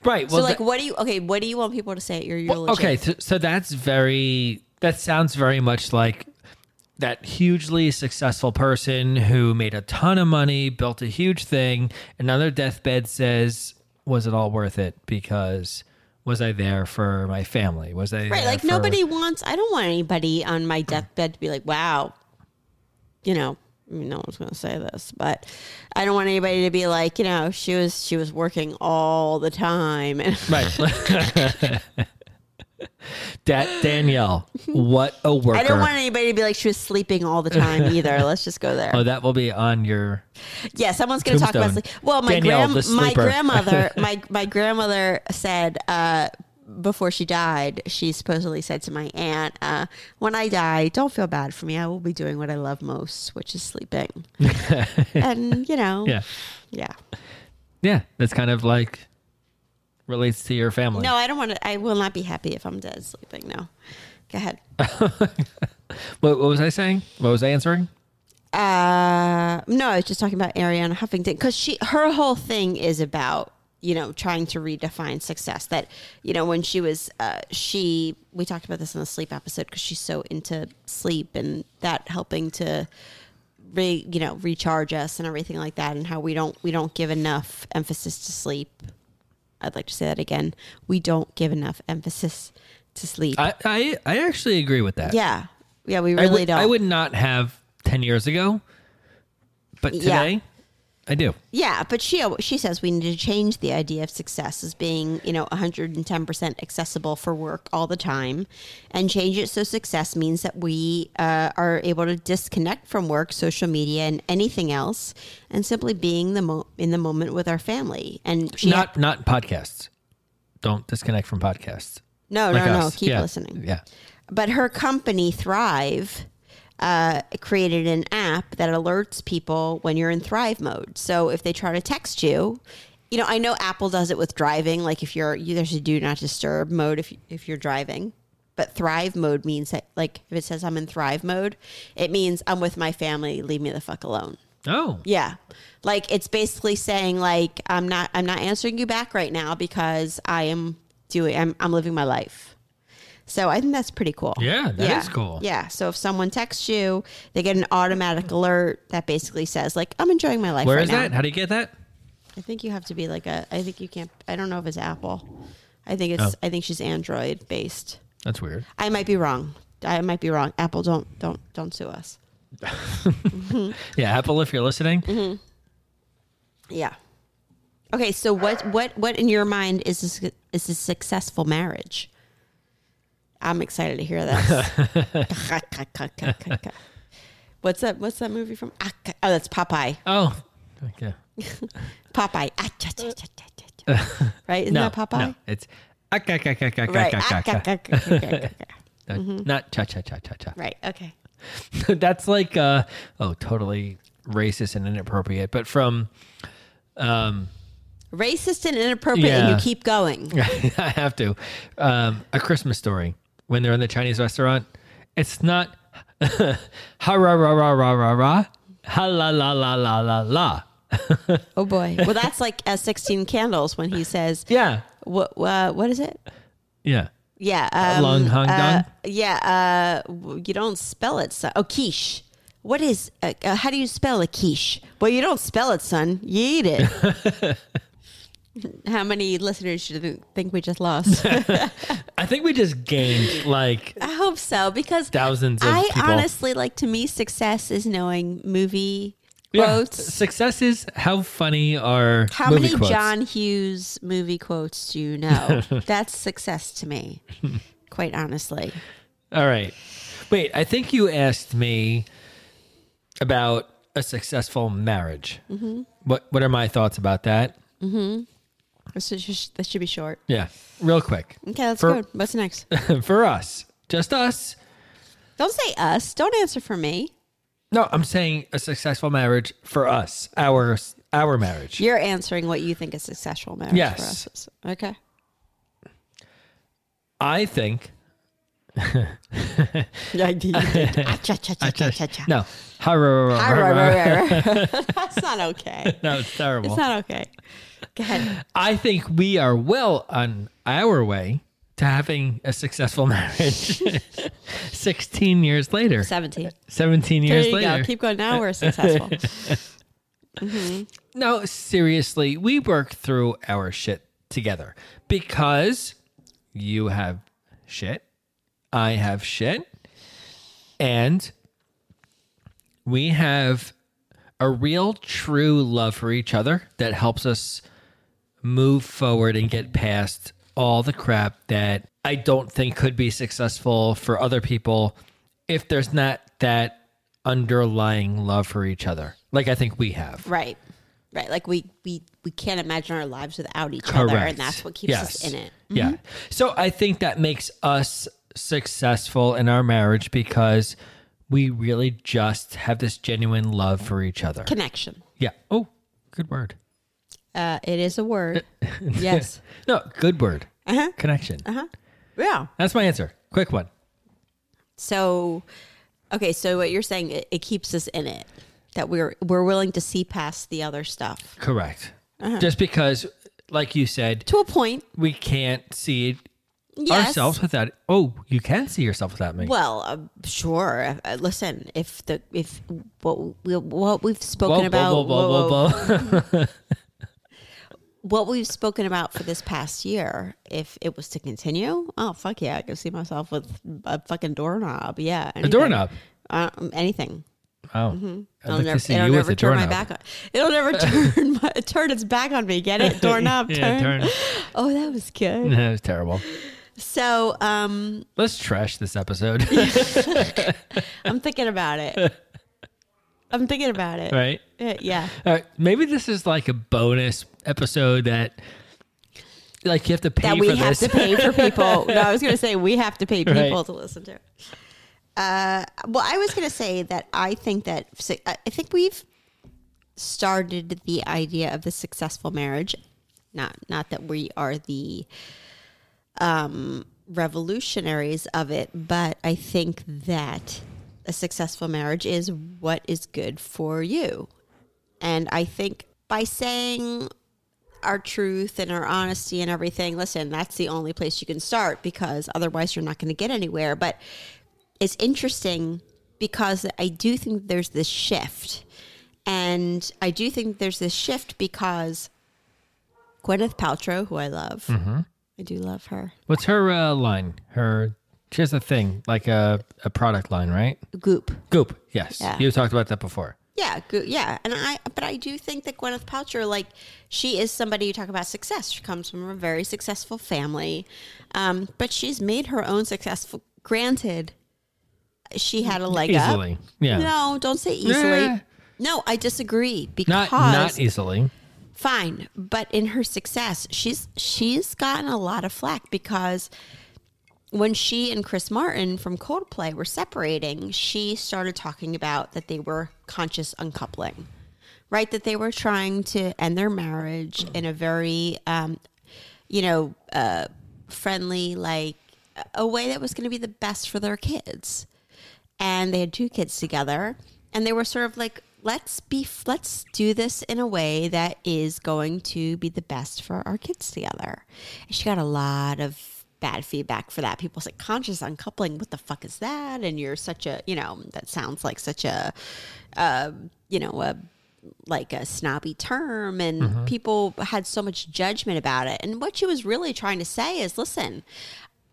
[SPEAKER 3] Right.
[SPEAKER 2] So like, what do you okay? What do you want people to say at your
[SPEAKER 3] Well,
[SPEAKER 2] eulogy?
[SPEAKER 3] okay, so, so that's very that sounds very much like that hugely successful person who made a ton of money, built a huge thing, and on their deathbed says, "Was it all worth it? Because was I there for my family? Was I
[SPEAKER 2] right? Like
[SPEAKER 3] for-
[SPEAKER 2] nobody wants. I don't want anybody on my deathbed to be like, "Wow," you know. I mean, no one's going to say this, but I don't want anybody to be like, you know, she was she was working all the time, <laughs>
[SPEAKER 3] right?" <laughs> Da- Danielle, what a worker!
[SPEAKER 2] I don't want anybody to be like she was sleeping all the time <laughs> either. Let's just go there.
[SPEAKER 3] oh, that will be on your.
[SPEAKER 2] Yeah, someone's going to talk about sleep. Well, my
[SPEAKER 3] Danielle,
[SPEAKER 2] grand,
[SPEAKER 3] the
[SPEAKER 2] my grandmother, my my grandmother said uh, before she died, she supposedly said to my aunt, uh, "When I die, don't feel bad for me. I will be doing what I love most, which is sleeping." <laughs> and you know,
[SPEAKER 3] Yeah,
[SPEAKER 2] yeah.
[SPEAKER 3] yeah, that's kind of like relates to your family.
[SPEAKER 2] No, I don't want to. I will not be happy if I'm dead sleeping. No, go ahead. <laughs>
[SPEAKER 3] What, what was I saying? What was I answering?
[SPEAKER 2] Uh, no, I was just talking about Arianna Huffington because she her whole thing is about you know trying to redefine success. That you know when she was uh, she we talked about this in the sleep episode because she's so into sleep and that helping to re you know recharge us and everything like that and how we don't we don't give enough emphasis to sleep. I'd like to say that again. We don't give enough emphasis to sleep.
[SPEAKER 3] I, I, I actually agree with that.
[SPEAKER 2] yeah, yeah, we
[SPEAKER 3] I
[SPEAKER 2] really
[SPEAKER 3] would,
[SPEAKER 2] don't.
[SPEAKER 3] I would not have 10 years ago, but
[SPEAKER 2] Yeah.
[SPEAKER 3] I do.
[SPEAKER 2] Yeah, but she she says we need to change the idea of success as being you know 110% accessible for work all the time, and change it so success means that we uh, are able to disconnect from work, social media, and anything else, and simply being the mo- in the moment with our family. And she
[SPEAKER 3] Not not podcasts. Don't disconnect from podcasts.
[SPEAKER 2] no
[SPEAKER 3] Like
[SPEAKER 2] no no keep
[SPEAKER 3] Yeah.
[SPEAKER 2] listening.
[SPEAKER 3] Yeah.
[SPEAKER 2] but her company Thrive uh, created an app that alerts people when you're in Thrive mode. So if they try to text you, you know, I know Apple does it with driving. Like if you're, you, there's a do not disturb mode if if you're driving. But Thrive mode means that, like, if it says I'm in Thrive mode, it means I'm with my family. Leave me the fuck alone.
[SPEAKER 3] Oh,
[SPEAKER 2] Yeah. Like it's basically saying like I'm not I'm not answering you back right now because I am doing I'm I'm living my life. So I think that's pretty cool.
[SPEAKER 3] Yeah, that is cool.
[SPEAKER 2] Yeah. So if someone texts you, they get an automatic alert that basically says like I'm enjoying my life
[SPEAKER 3] where
[SPEAKER 2] right
[SPEAKER 3] is
[SPEAKER 2] now.
[SPEAKER 3] that? How do you get that?
[SPEAKER 2] I think you have to be like a I think you can't I don't know if it's Apple. I think it's
[SPEAKER 3] Oh.
[SPEAKER 2] I think she's Android based.
[SPEAKER 3] That's weird.
[SPEAKER 2] I might be wrong. I might be wrong. Apple don't don't don't sue us. <laughs>
[SPEAKER 3] Yeah, Apple, if you're listening,
[SPEAKER 2] Mm-hmm. Yeah. Okay, so what what what in your mind is this is a successful marriage? I'm excited to hear this. what's that? What's that movie from? Ah, Oh, that's Popeye.
[SPEAKER 3] oh, okay.
[SPEAKER 2] Popeye. Ah. Right? Isn't
[SPEAKER 3] no,
[SPEAKER 2] that Popeye?
[SPEAKER 3] no, it's right.
[SPEAKER 2] Ah,
[SPEAKER 3] not cha cha cha cha cha.
[SPEAKER 2] Right. Okay.
[SPEAKER 3] That's like uh oh, totally racist and inappropriate, but from um
[SPEAKER 2] Racist and inappropriate, and you keep going.
[SPEAKER 3] I have to. Um, a Christmas story. When they're in the Chinese restaurant, it's not <laughs> ha ra ra ra ra ra ra ha la la la la la la.
[SPEAKER 2] Oh <laughs> boy. Well, that's like uh, 16 Candles when he says,
[SPEAKER 3] Yeah,
[SPEAKER 2] "What? Uh, what is it?"
[SPEAKER 3] yeah.
[SPEAKER 2] Yeah. Um,
[SPEAKER 3] Lung hung
[SPEAKER 2] uh? Yeah. Uh, you don't spell it. Son. Oh, quiche. What is? Uh, uh, how do you spell a quiche? Well, you don't spell it, son. You eat it. <laughs> how many listeners do you think we just lost? <laughs>
[SPEAKER 3] I think we just gained like
[SPEAKER 2] I hope so because
[SPEAKER 3] thousands of
[SPEAKER 2] I
[SPEAKER 3] people.
[SPEAKER 2] honestly like to me success is knowing movie
[SPEAKER 3] Yeah,
[SPEAKER 2] quotes.
[SPEAKER 3] Success is how funny are
[SPEAKER 2] How many
[SPEAKER 3] quotes.
[SPEAKER 2] John Hughes movie quotes do you know? <laughs> That's success to me, quite honestly.
[SPEAKER 3] All right. Wait, I think you asked me about a successful marriage.
[SPEAKER 2] Mm-hmm.
[SPEAKER 3] What What are my thoughts about that?
[SPEAKER 2] This, is, this should be short.
[SPEAKER 3] Yeah, real quick.
[SPEAKER 2] Okay, that's
[SPEAKER 3] For-
[SPEAKER 2] good. What's next? <laughs>
[SPEAKER 3] For us, just us.
[SPEAKER 2] Don't say us. Don't answer for me.
[SPEAKER 3] No, I'm saying a successful marriage for us. Our our marriage.
[SPEAKER 2] You're answering what you think a successful marriage
[SPEAKER 3] Yes.
[SPEAKER 2] for us is. Okay.
[SPEAKER 3] I think. <laughs> No. <laughs>
[SPEAKER 2] That's not okay.
[SPEAKER 3] No, it's terrible.
[SPEAKER 2] It's not okay. Go ahead.
[SPEAKER 3] I think we are well on our way to having a successful <laughs> marriage. <laughs> 16 years later.
[SPEAKER 2] 17.
[SPEAKER 3] 17
[SPEAKER 2] There
[SPEAKER 3] years
[SPEAKER 2] you
[SPEAKER 3] later.
[SPEAKER 2] go. Keep going. Now we're successful. <laughs> Mm-hmm.
[SPEAKER 3] no, seriously, we work through our shit together because you have shit, I have shit, and we have a real true love for each other that helps us move forward and get past all the crap that I don't think could be successful for other people if there's not that underlying love for each other like I think we have.
[SPEAKER 2] right. Right. Like we, we, we can't imagine our lives without each other. And that's what keeps us in it.
[SPEAKER 3] Yeah. Mm-hmm. So I think that makes us successful in our marriage because we really just have this genuine love for each other.
[SPEAKER 2] Connection.
[SPEAKER 3] yeah. Oh, good word.
[SPEAKER 2] Uh, it is a word. <laughs> yes.
[SPEAKER 3] No, good word.
[SPEAKER 2] Uh-huh.
[SPEAKER 3] Connection.
[SPEAKER 2] Yeah.
[SPEAKER 3] That's my answer. Quick one.
[SPEAKER 2] So, okay. So what you're saying, it, it keeps us in it. That we're we're willing to see past the other stuff
[SPEAKER 3] Correct.
[SPEAKER 2] Uh-huh.
[SPEAKER 3] Just because, like you said,
[SPEAKER 2] to a point.
[SPEAKER 3] we can't see
[SPEAKER 2] Yes.
[SPEAKER 3] ourselves without. Oh, you can see yourself without me.
[SPEAKER 2] Well, uh, sure. Uh, listen, if the if what we, what we've spoken
[SPEAKER 3] Whoa,
[SPEAKER 2] about
[SPEAKER 3] whoa, whoa, <laughs>
[SPEAKER 2] what we've spoken about for this past year, if it was to continue, oh fuck yeah, I can see myself with a fucking doorknob. Yeah,
[SPEAKER 3] a doorknob.
[SPEAKER 2] Uh, anything.
[SPEAKER 3] Oh, I'd
[SPEAKER 2] It'll
[SPEAKER 3] like
[SPEAKER 2] never, it'll never turn my back on. It'll never <laughs> turn my, turn its back on me. Get it? <laughs> Doorknob
[SPEAKER 3] Yeah,
[SPEAKER 2] turn.
[SPEAKER 3] turn.
[SPEAKER 2] Oh, that was good.
[SPEAKER 3] That was terrible.
[SPEAKER 2] So, um,
[SPEAKER 3] Let's trash this episode, <laughs> <laughs>
[SPEAKER 2] I'm thinking about it. I'm thinking about it.
[SPEAKER 3] right?
[SPEAKER 2] Uh, yeah.
[SPEAKER 3] All right, maybe this is like a bonus episode that, like, you have to pay
[SPEAKER 2] that we have
[SPEAKER 3] this.
[SPEAKER 2] to pay for people. <laughs> no, I was going to say we have to pay people
[SPEAKER 3] Right.
[SPEAKER 2] to listen to. Well, I was going to say that I think that I think we've started the idea of the successful marriage. Not not that we are the um, revolutionaries of it, but I think that a successful marriage is what is good for you. And I think by saying our truth and our honesty and everything, listen, that's the only place you can start because otherwise you're not going to get anywhere. But it's interesting because I do think there's this shift. And I do think there's this shift because Gwyneth Paltrow, who I love, I do love her.
[SPEAKER 3] What's her uh, line? Her she has a thing like a, a product line, right?
[SPEAKER 2] Goop.
[SPEAKER 3] Goop. Yes,
[SPEAKER 2] Yeah.
[SPEAKER 3] you talked about that before.
[SPEAKER 2] Yeah, go, yeah, and I, but I do think that Gwyneth Paltrow, like, she is somebody you talk about success. She comes from a very successful family, um, but she's made her own successful. Granted, she had a leg
[SPEAKER 3] Easily,
[SPEAKER 2] up.
[SPEAKER 3] yeah.
[SPEAKER 2] No, don't say easily.
[SPEAKER 3] Yeah.
[SPEAKER 2] No, I disagree because
[SPEAKER 3] Not not easily.
[SPEAKER 2] Fine, but in her success, she's she's gotten a lot of flack because when she and Chris Martin from Coldplay were separating, she started talking about that they were conscious uncoupling, right? That they were trying to end their marriage in a very, um, you know, uh, friendly, like a way that was going to be the best for their kids. And they had two kids together, and they were sort of like, let's be, let's do this in a way that is going to be the best for our kids together. And she got a lot of bad feedback for that. People said conscious uncoupling. What the fuck is that? And you're such a, you know, that sounds like such a, uh, you know, a like a snobby term and people had so much judgment about it and what she was really trying to say is listen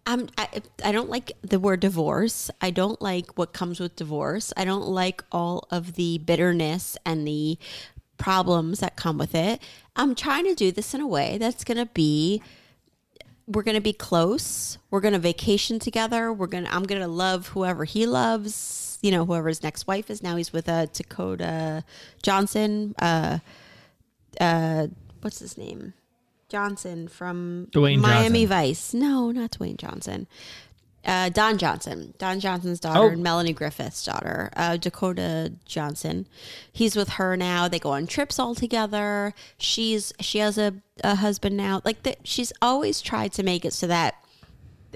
[SPEAKER 2] I'm, I, I don't like the word divorce. I don't like what comes with divorce. I don't like all of the bitterness and the problems that come with it. I'm trying to do this in a way that's going to be we're going to be close. We're going to vacation together. We're going to I'm going to love whoever he loves, you know, whoever his next wife is. Now he's with uh, Dakota Johnson. Uh uh what's his name? Johnson from
[SPEAKER 3] Dwayne
[SPEAKER 2] Miami
[SPEAKER 3] Johnson.
[SPEAKER 2] Vice. No, not Dwayne Johnson. Uh, Don Johnson, Don Johnson's daughter,
[SPEAKER 3] Oh.
[SPEAKER 2] and Melanie Griffith's daughter, uh, Dakota Johnson. He's with her now. They go on trips all together. She's she has a, a husband now. Like the, she's always tried to make it so that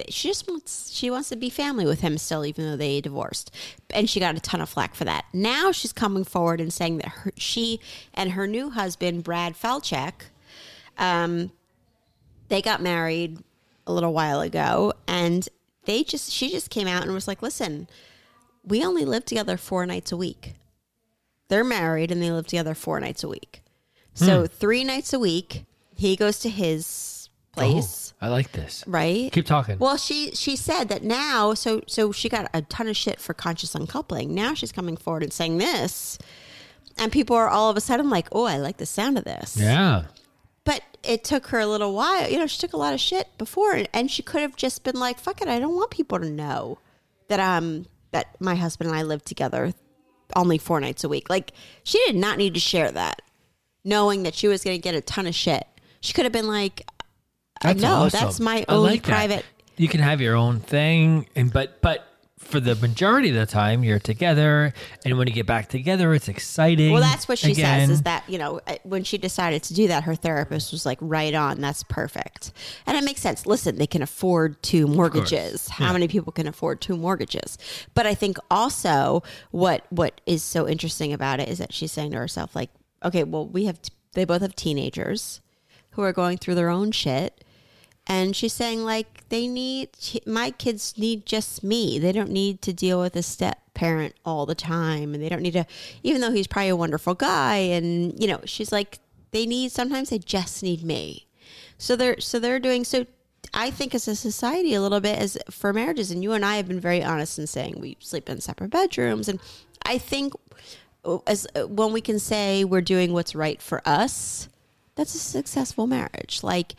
[SPEAKER 2] she just wants she wants to be family with him still, even though they divorced. And she got a ton of flack for that. Now she's coming forward and saying that her, she and her new husband Brad Falchuk um, they got married a little while ago and they just she just came out and was like listen we only live together four nights a week. They're married and they live together four nights a week. So three nights a week he goes to his place.
[SPEAKER 3] Oh, I like this.
[SPEAKER 2] right?
[SPEAKER 3] Keep talking.
[SPEAKER 2] well she she said that now so so she got a ton of shit for conscious uncoupling. Now she's coming forward and saying this and people are all of a sudden like oh i like the sound of this.
[SPEAKER 3] Yeah.
[SPEAKER 2] But it took her a little while. You know, she took a lot of shit before, and, she could have just been like, "Fuck it, I don't want people to know that um that my husband and I live together only four nights a week." Like she did not need to share that, knowing that she was going to get a ton of shit. She could have been like,
[SPEAKER 3] That's
[SPEAKER 2] "No,
[SPEAKER 3] awesome.
[SPEAKER 2] that's my
[SPEAKER 3] I
[SPEAKER 2] own
[SPEAKER 3] like that.
[SPEAKER 2] private."
[SPEAKER 3] You can have your own thing, and but but for the majority of the time, you're together, and when you get back together, it's exciting.
[SPEAKER 2] Well, that's what she
[SPEAKER 3] again.
[SPEAKER 2] says is that, you know, when she decided to do that, her therapist was like, right on, that's perfect. And it makes sense. Listen, they can afford two mortgages. How many people can afford two mortgages? But I think also what what is so interesting about it is that she's saying to herself, like, okay, well, we have, t- they both have teenagers who are going through their own shit. And she's saying, like, they need, my kids need just me. They don't need to deal with a step parent all the time. And they don't need to, even though he's probably a wonderful guy. And, you know, she's like, they need, sometimes they just need me. So they're, so they're doing, so I think as a society, a little bit as for marriages, and you and I have been very honest in saying we sleep in separate bedrooms. And I think as when we can say we're doing what's right for us, that's a successful marriage. Like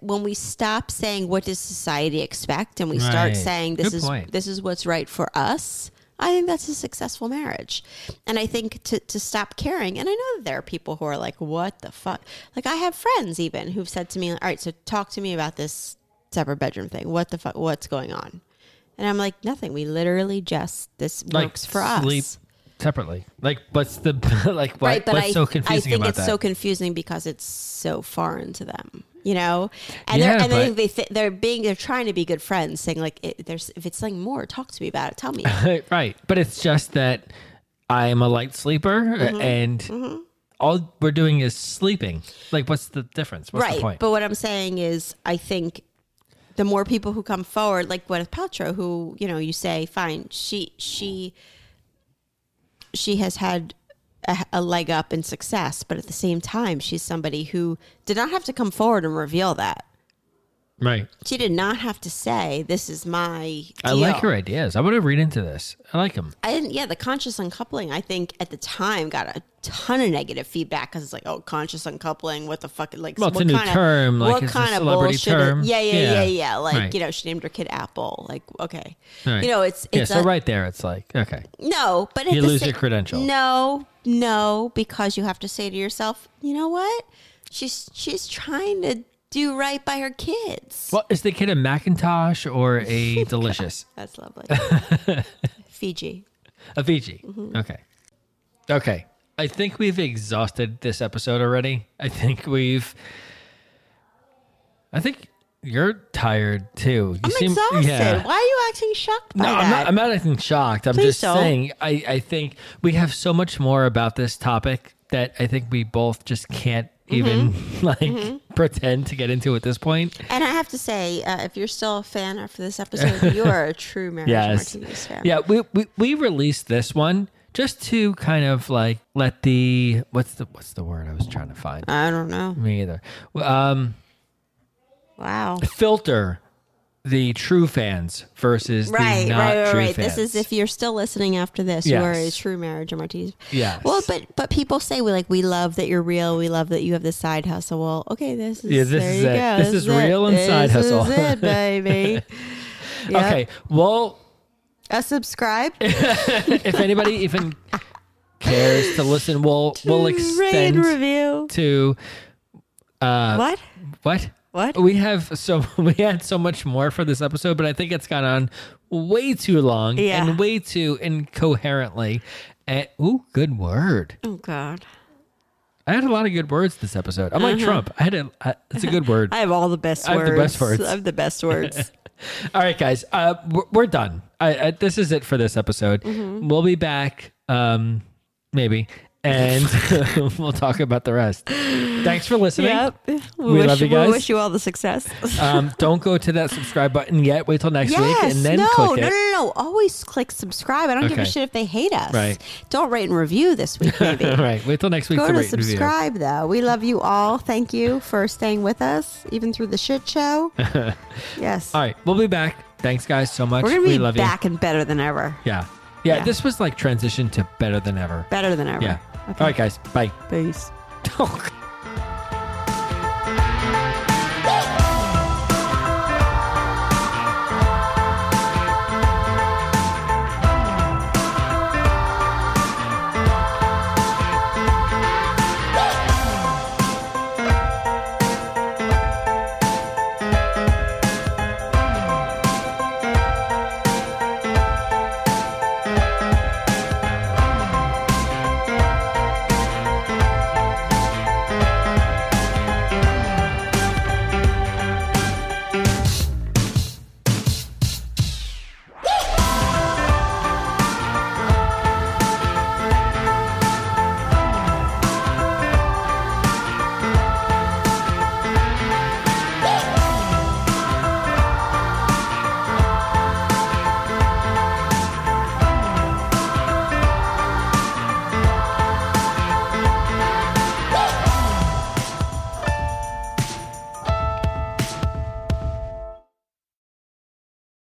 [SPEAKER 2] when we stop saying what does society expect and we start saying this
[SPEAKER 3] Good
[SPEAKER 2] is
[SPEAKER 3] point.
[SPEAKER 2] this is what's right for us, I think that's a successful marriage. And I think to to stop caring, and I know that there are people who are like, what the fuck? Like I have friends even who've said to me, all right, so talk to me about this separate bedroom thing. What the fuck? What's going on? And I'm like, nothing. We literally just this
[SPEAKER 3] Like
[SPEAKER 2] works for
[SPEAKER 3] sleep
[SPEAKER 2] us.
[SPEAKER 3] separately. Like what's the <laughs> like what,
[SPEAKER 2] right, but
[SPEAKER 3] what's
[SPEAKER 2] I,
[SPEAKER 3] so
[SPEAKER 2] I think it's
[SPEAKER 3] that?
[SPEAKER 2] so confusing because it's so foreign to them, you know. And
[SPEAKER 3] Yeah,
[SPEAKER 2] they're and they they th- they're being they're trying to be good friends, saying like, it, "There's if it's something more, talk to me about it. Tell me." <laughs>
[SPEAKER 3] right. But it's just that I'm a light sleeper
[SPEAKER 2] Mm-hmm.
[SPEAKER 3] and all we're doing is sleeping. Like what's the difference? What's
[SPEAKER 2] right.
[SPEAKER 3] the point?
[SPEAKER 2] But what I'm saying is, I think the more people who come forward, like Gwyneth Paltrow, who you know, you say, fine, she she she has had a, a leg up in success, but at the same time, she's somebody who did not have to come forward and reveal that.
[SPEAKER 3] right.
[SPEAKER 2] She did not have to say, "This is my."
[SPEAKER 3] I like her ideas. I want to read into this. I like them.
[SPEAKER 2] I didn't. Yeah, the conscious uncoupling. I think at the time got a ton of negative feedback because it's like, oh, conscious uncoupling. What the fuck? Like,
[SPEAKER 3] Well, it's
[SPEAKER 2] what
[SPEAKER 3] a new
[SPEAKER 2] kind of,
[SPEAKER 3] term, like,
[SPEAKER 2] what
[SPEAKER 3] it's a
[SPEAKER 2] kind of
[SPEAKER 3] celebrity
[SPEAKER 2] bullshit?
[SPEAKER 3] term.
[SPEAKER 2] Yeah, yeah,
[SPEAKER 3] Yeah.
[SPEAKER 2] yeah, yeah. Like,
[SPEAKER 3] Right.
[SPEAKER 2] you know, she named her kid Apple. Like, okay,
[SPEAKER 3] Right.
[SPEAKER 2] you know, it's
[SPEAKER 3] yeah.
[SPEAKER 2] it's
[SPEAKER 3] So
[SPEAKER 2] a,
[SPEAKER 3] right there, it's like okay.
[SPEAKER 2] no, but at
[SPEAKER 3] You
[SPEAKER 2] the
[SPEAKER 3] lose
[SPEAKER 2] sa-
[SPEAKER 3] your credential.
[SPEAKER 2] No, no, because you have to say to yourself, you know what? She's she's trying to do right by her kids.
[SPEAKER 3] Well, is the kid a Macintosh or <laughs> a Delicious? <laughs>
[SPEAKER 2] That's lovely. <laughs> Fiji.
[SPEAKER 3] A Fiji.
[SPEAKER 2] Mm-hmm.
[SPEAKER 3] Okay. Okay. I think we've exhausted this episode already. I think we've. I think you're tired too. You
[SPEAKER 2] I'm
[SPEAKER 3] seem-
[SPEAKER 2] exhausted.
[SPEAKER 3] yeah.
[SPEAKER 2] Why are you acting shocked
[SPEAKER 3] No? I'm not, I'm not acting shocked. I'm
[SPEAKER 2] Please
[SPEAKER 3] just
[SPEAKER 2] don't.
[SPEAKER 3] saying, I, I think we have so much more about this topic that I think we both just can't even <laughs>
[SPEAKER 2] Mm-hmm.
[SPEAKER 3] like pretend to get into at this point.
[SPEAKER 2] And I have to say, uh, if you're still a fan after this episode, <laughs> you are a true Marriage
[SPEAKER 3] Yes.
[SPEAKER 2] Martinis fan.
[SPEAKER 3] Yeah, we, we we released this one just to kind of like let the what's the what's the word I was trying to find?
[SPEAKER 2] I don't know.
[SPEAKER 3] Me either. Um,
[SPEAKER 2] Wow.
[SPEAKER 3] filter the true fans versus
[SPEAKER 2] Right,
[SPEAKER 3] the not
[SPEAKER 2] right, right,
[SPEAKER 3] true
[SPEAKER 2] right.
[SPEAKER 3] fans.
[SPEAKER 2] This is if you're still listening after this, you are a true marriage of Martinis.
[SPEAKER 3] Yes.
[SPEAKER 2] Well, but but people say we like we love that you're real. We love that you have this side hustle. Well, okay, this is
[SPEAKER 3] Yeah, this
[SPEAKER 2] there
[SPEAKER 3] is
[SPEAKER 2] you
[SPEAKER 3] it.
[SPEAKER 2] go.
[SPEAKER 3] This is real and
[SPEAKER 2] this
[SPEAKER 3] side hustle.
[SPEAKER 2] Is it, <laughs> baby. <laughs> Yep.
[SPEAKER 3] okay. Well,
[SPEAKER 2] A subscribe. <laughs>
[SPEAKER 3] if anybody even cares to listen, we'll we'll
[SPEAKER 2] Rate
[SPEAKER 3] extend
[SPEAKER 2] review.
[SPEAKER 3] to uh,
[SPEAKER 2] What?
[SPEAKER 3] what
[SPEAKER 2] What?
[SPEAKER 3] we have so <laughs> we had so much more for this episode, but I think it's gone on way too long
[SPEAKER 2] Yeah.
[SPEAKER 3] and way too incoherently. And ooh, good word.
[SPEAKER 2] Oh God.
[SPEAKER 3] I had a lot of good words this episode. I'm like Trump. I had a. I, it's a good word.
[SPEAKER 2] Uh-huh. <laughs> I have all the best
[SPEAKER 3] I have the best words.
[SPEAKER 2] I have the best words. <laughs>
[SPEAKER 3] All right, guys, uh, we're, we're done. I, I, this is it for this episode.
[SPEAKER 2] Mm-hmm.
[SPEAKER 3] We'll be back, um, maybe, and <laughs> <laughs> we'll talk about the rest. Thanks for listening.
[SPEAKER 2] yep. We,
[SPEAKER 3] We
[SPEAKER 2] wish,
[SPEAKER 3] love you guys.
[SPEAKER 2] We wish you all the success.
[SPEAKER 3] Um, don't go to that subscribe button yet. Wait till next week and then
[SPEAKER 2] no,
[SPEAKER 3] click
[SPEAKER 2] no,
[SPEAKER 3] it.
[SPEAKER 2] no, no, no. Always click subscribe. I don't give a shit if they hate us.
[SPEAKER 3] Right.
[SPEAKER 2] Don't rate and review this week, <laughs> maybe.
[SPEAKER 3] Right, wait till next week
[SPEAKER 2] Go
[SPEAKER 3] to
[SPEAKER 2] to
[SPEAKER 3] rate and review.
[SPEAKER 2] subscribe, though. We love you all. Thank you for staying with us, even through the shit show. yes.
[SPEAKER 3] All right, we'll be back. Thanks, guys, so much.
[SPEAKER 2] We're going to
[SPEAKER 3] we
[SPEAKER 2] be
[SPEAKER 3] love
[SPEAKER 2] back and better than ever.
[SPEAKER 3] Yeah. yeah,
[SPEAKER 2] Yeah.
[SPEAKER 3] This was like transition to better than ever.
[SPEAKER 2] Better than ever.
[SPEAKER 3] Yeah.
[SPEAKER 2] Okay.
[SPEAKER 3] All right, guys. Bye.
[SPEAKER 2] Peace. <laughs>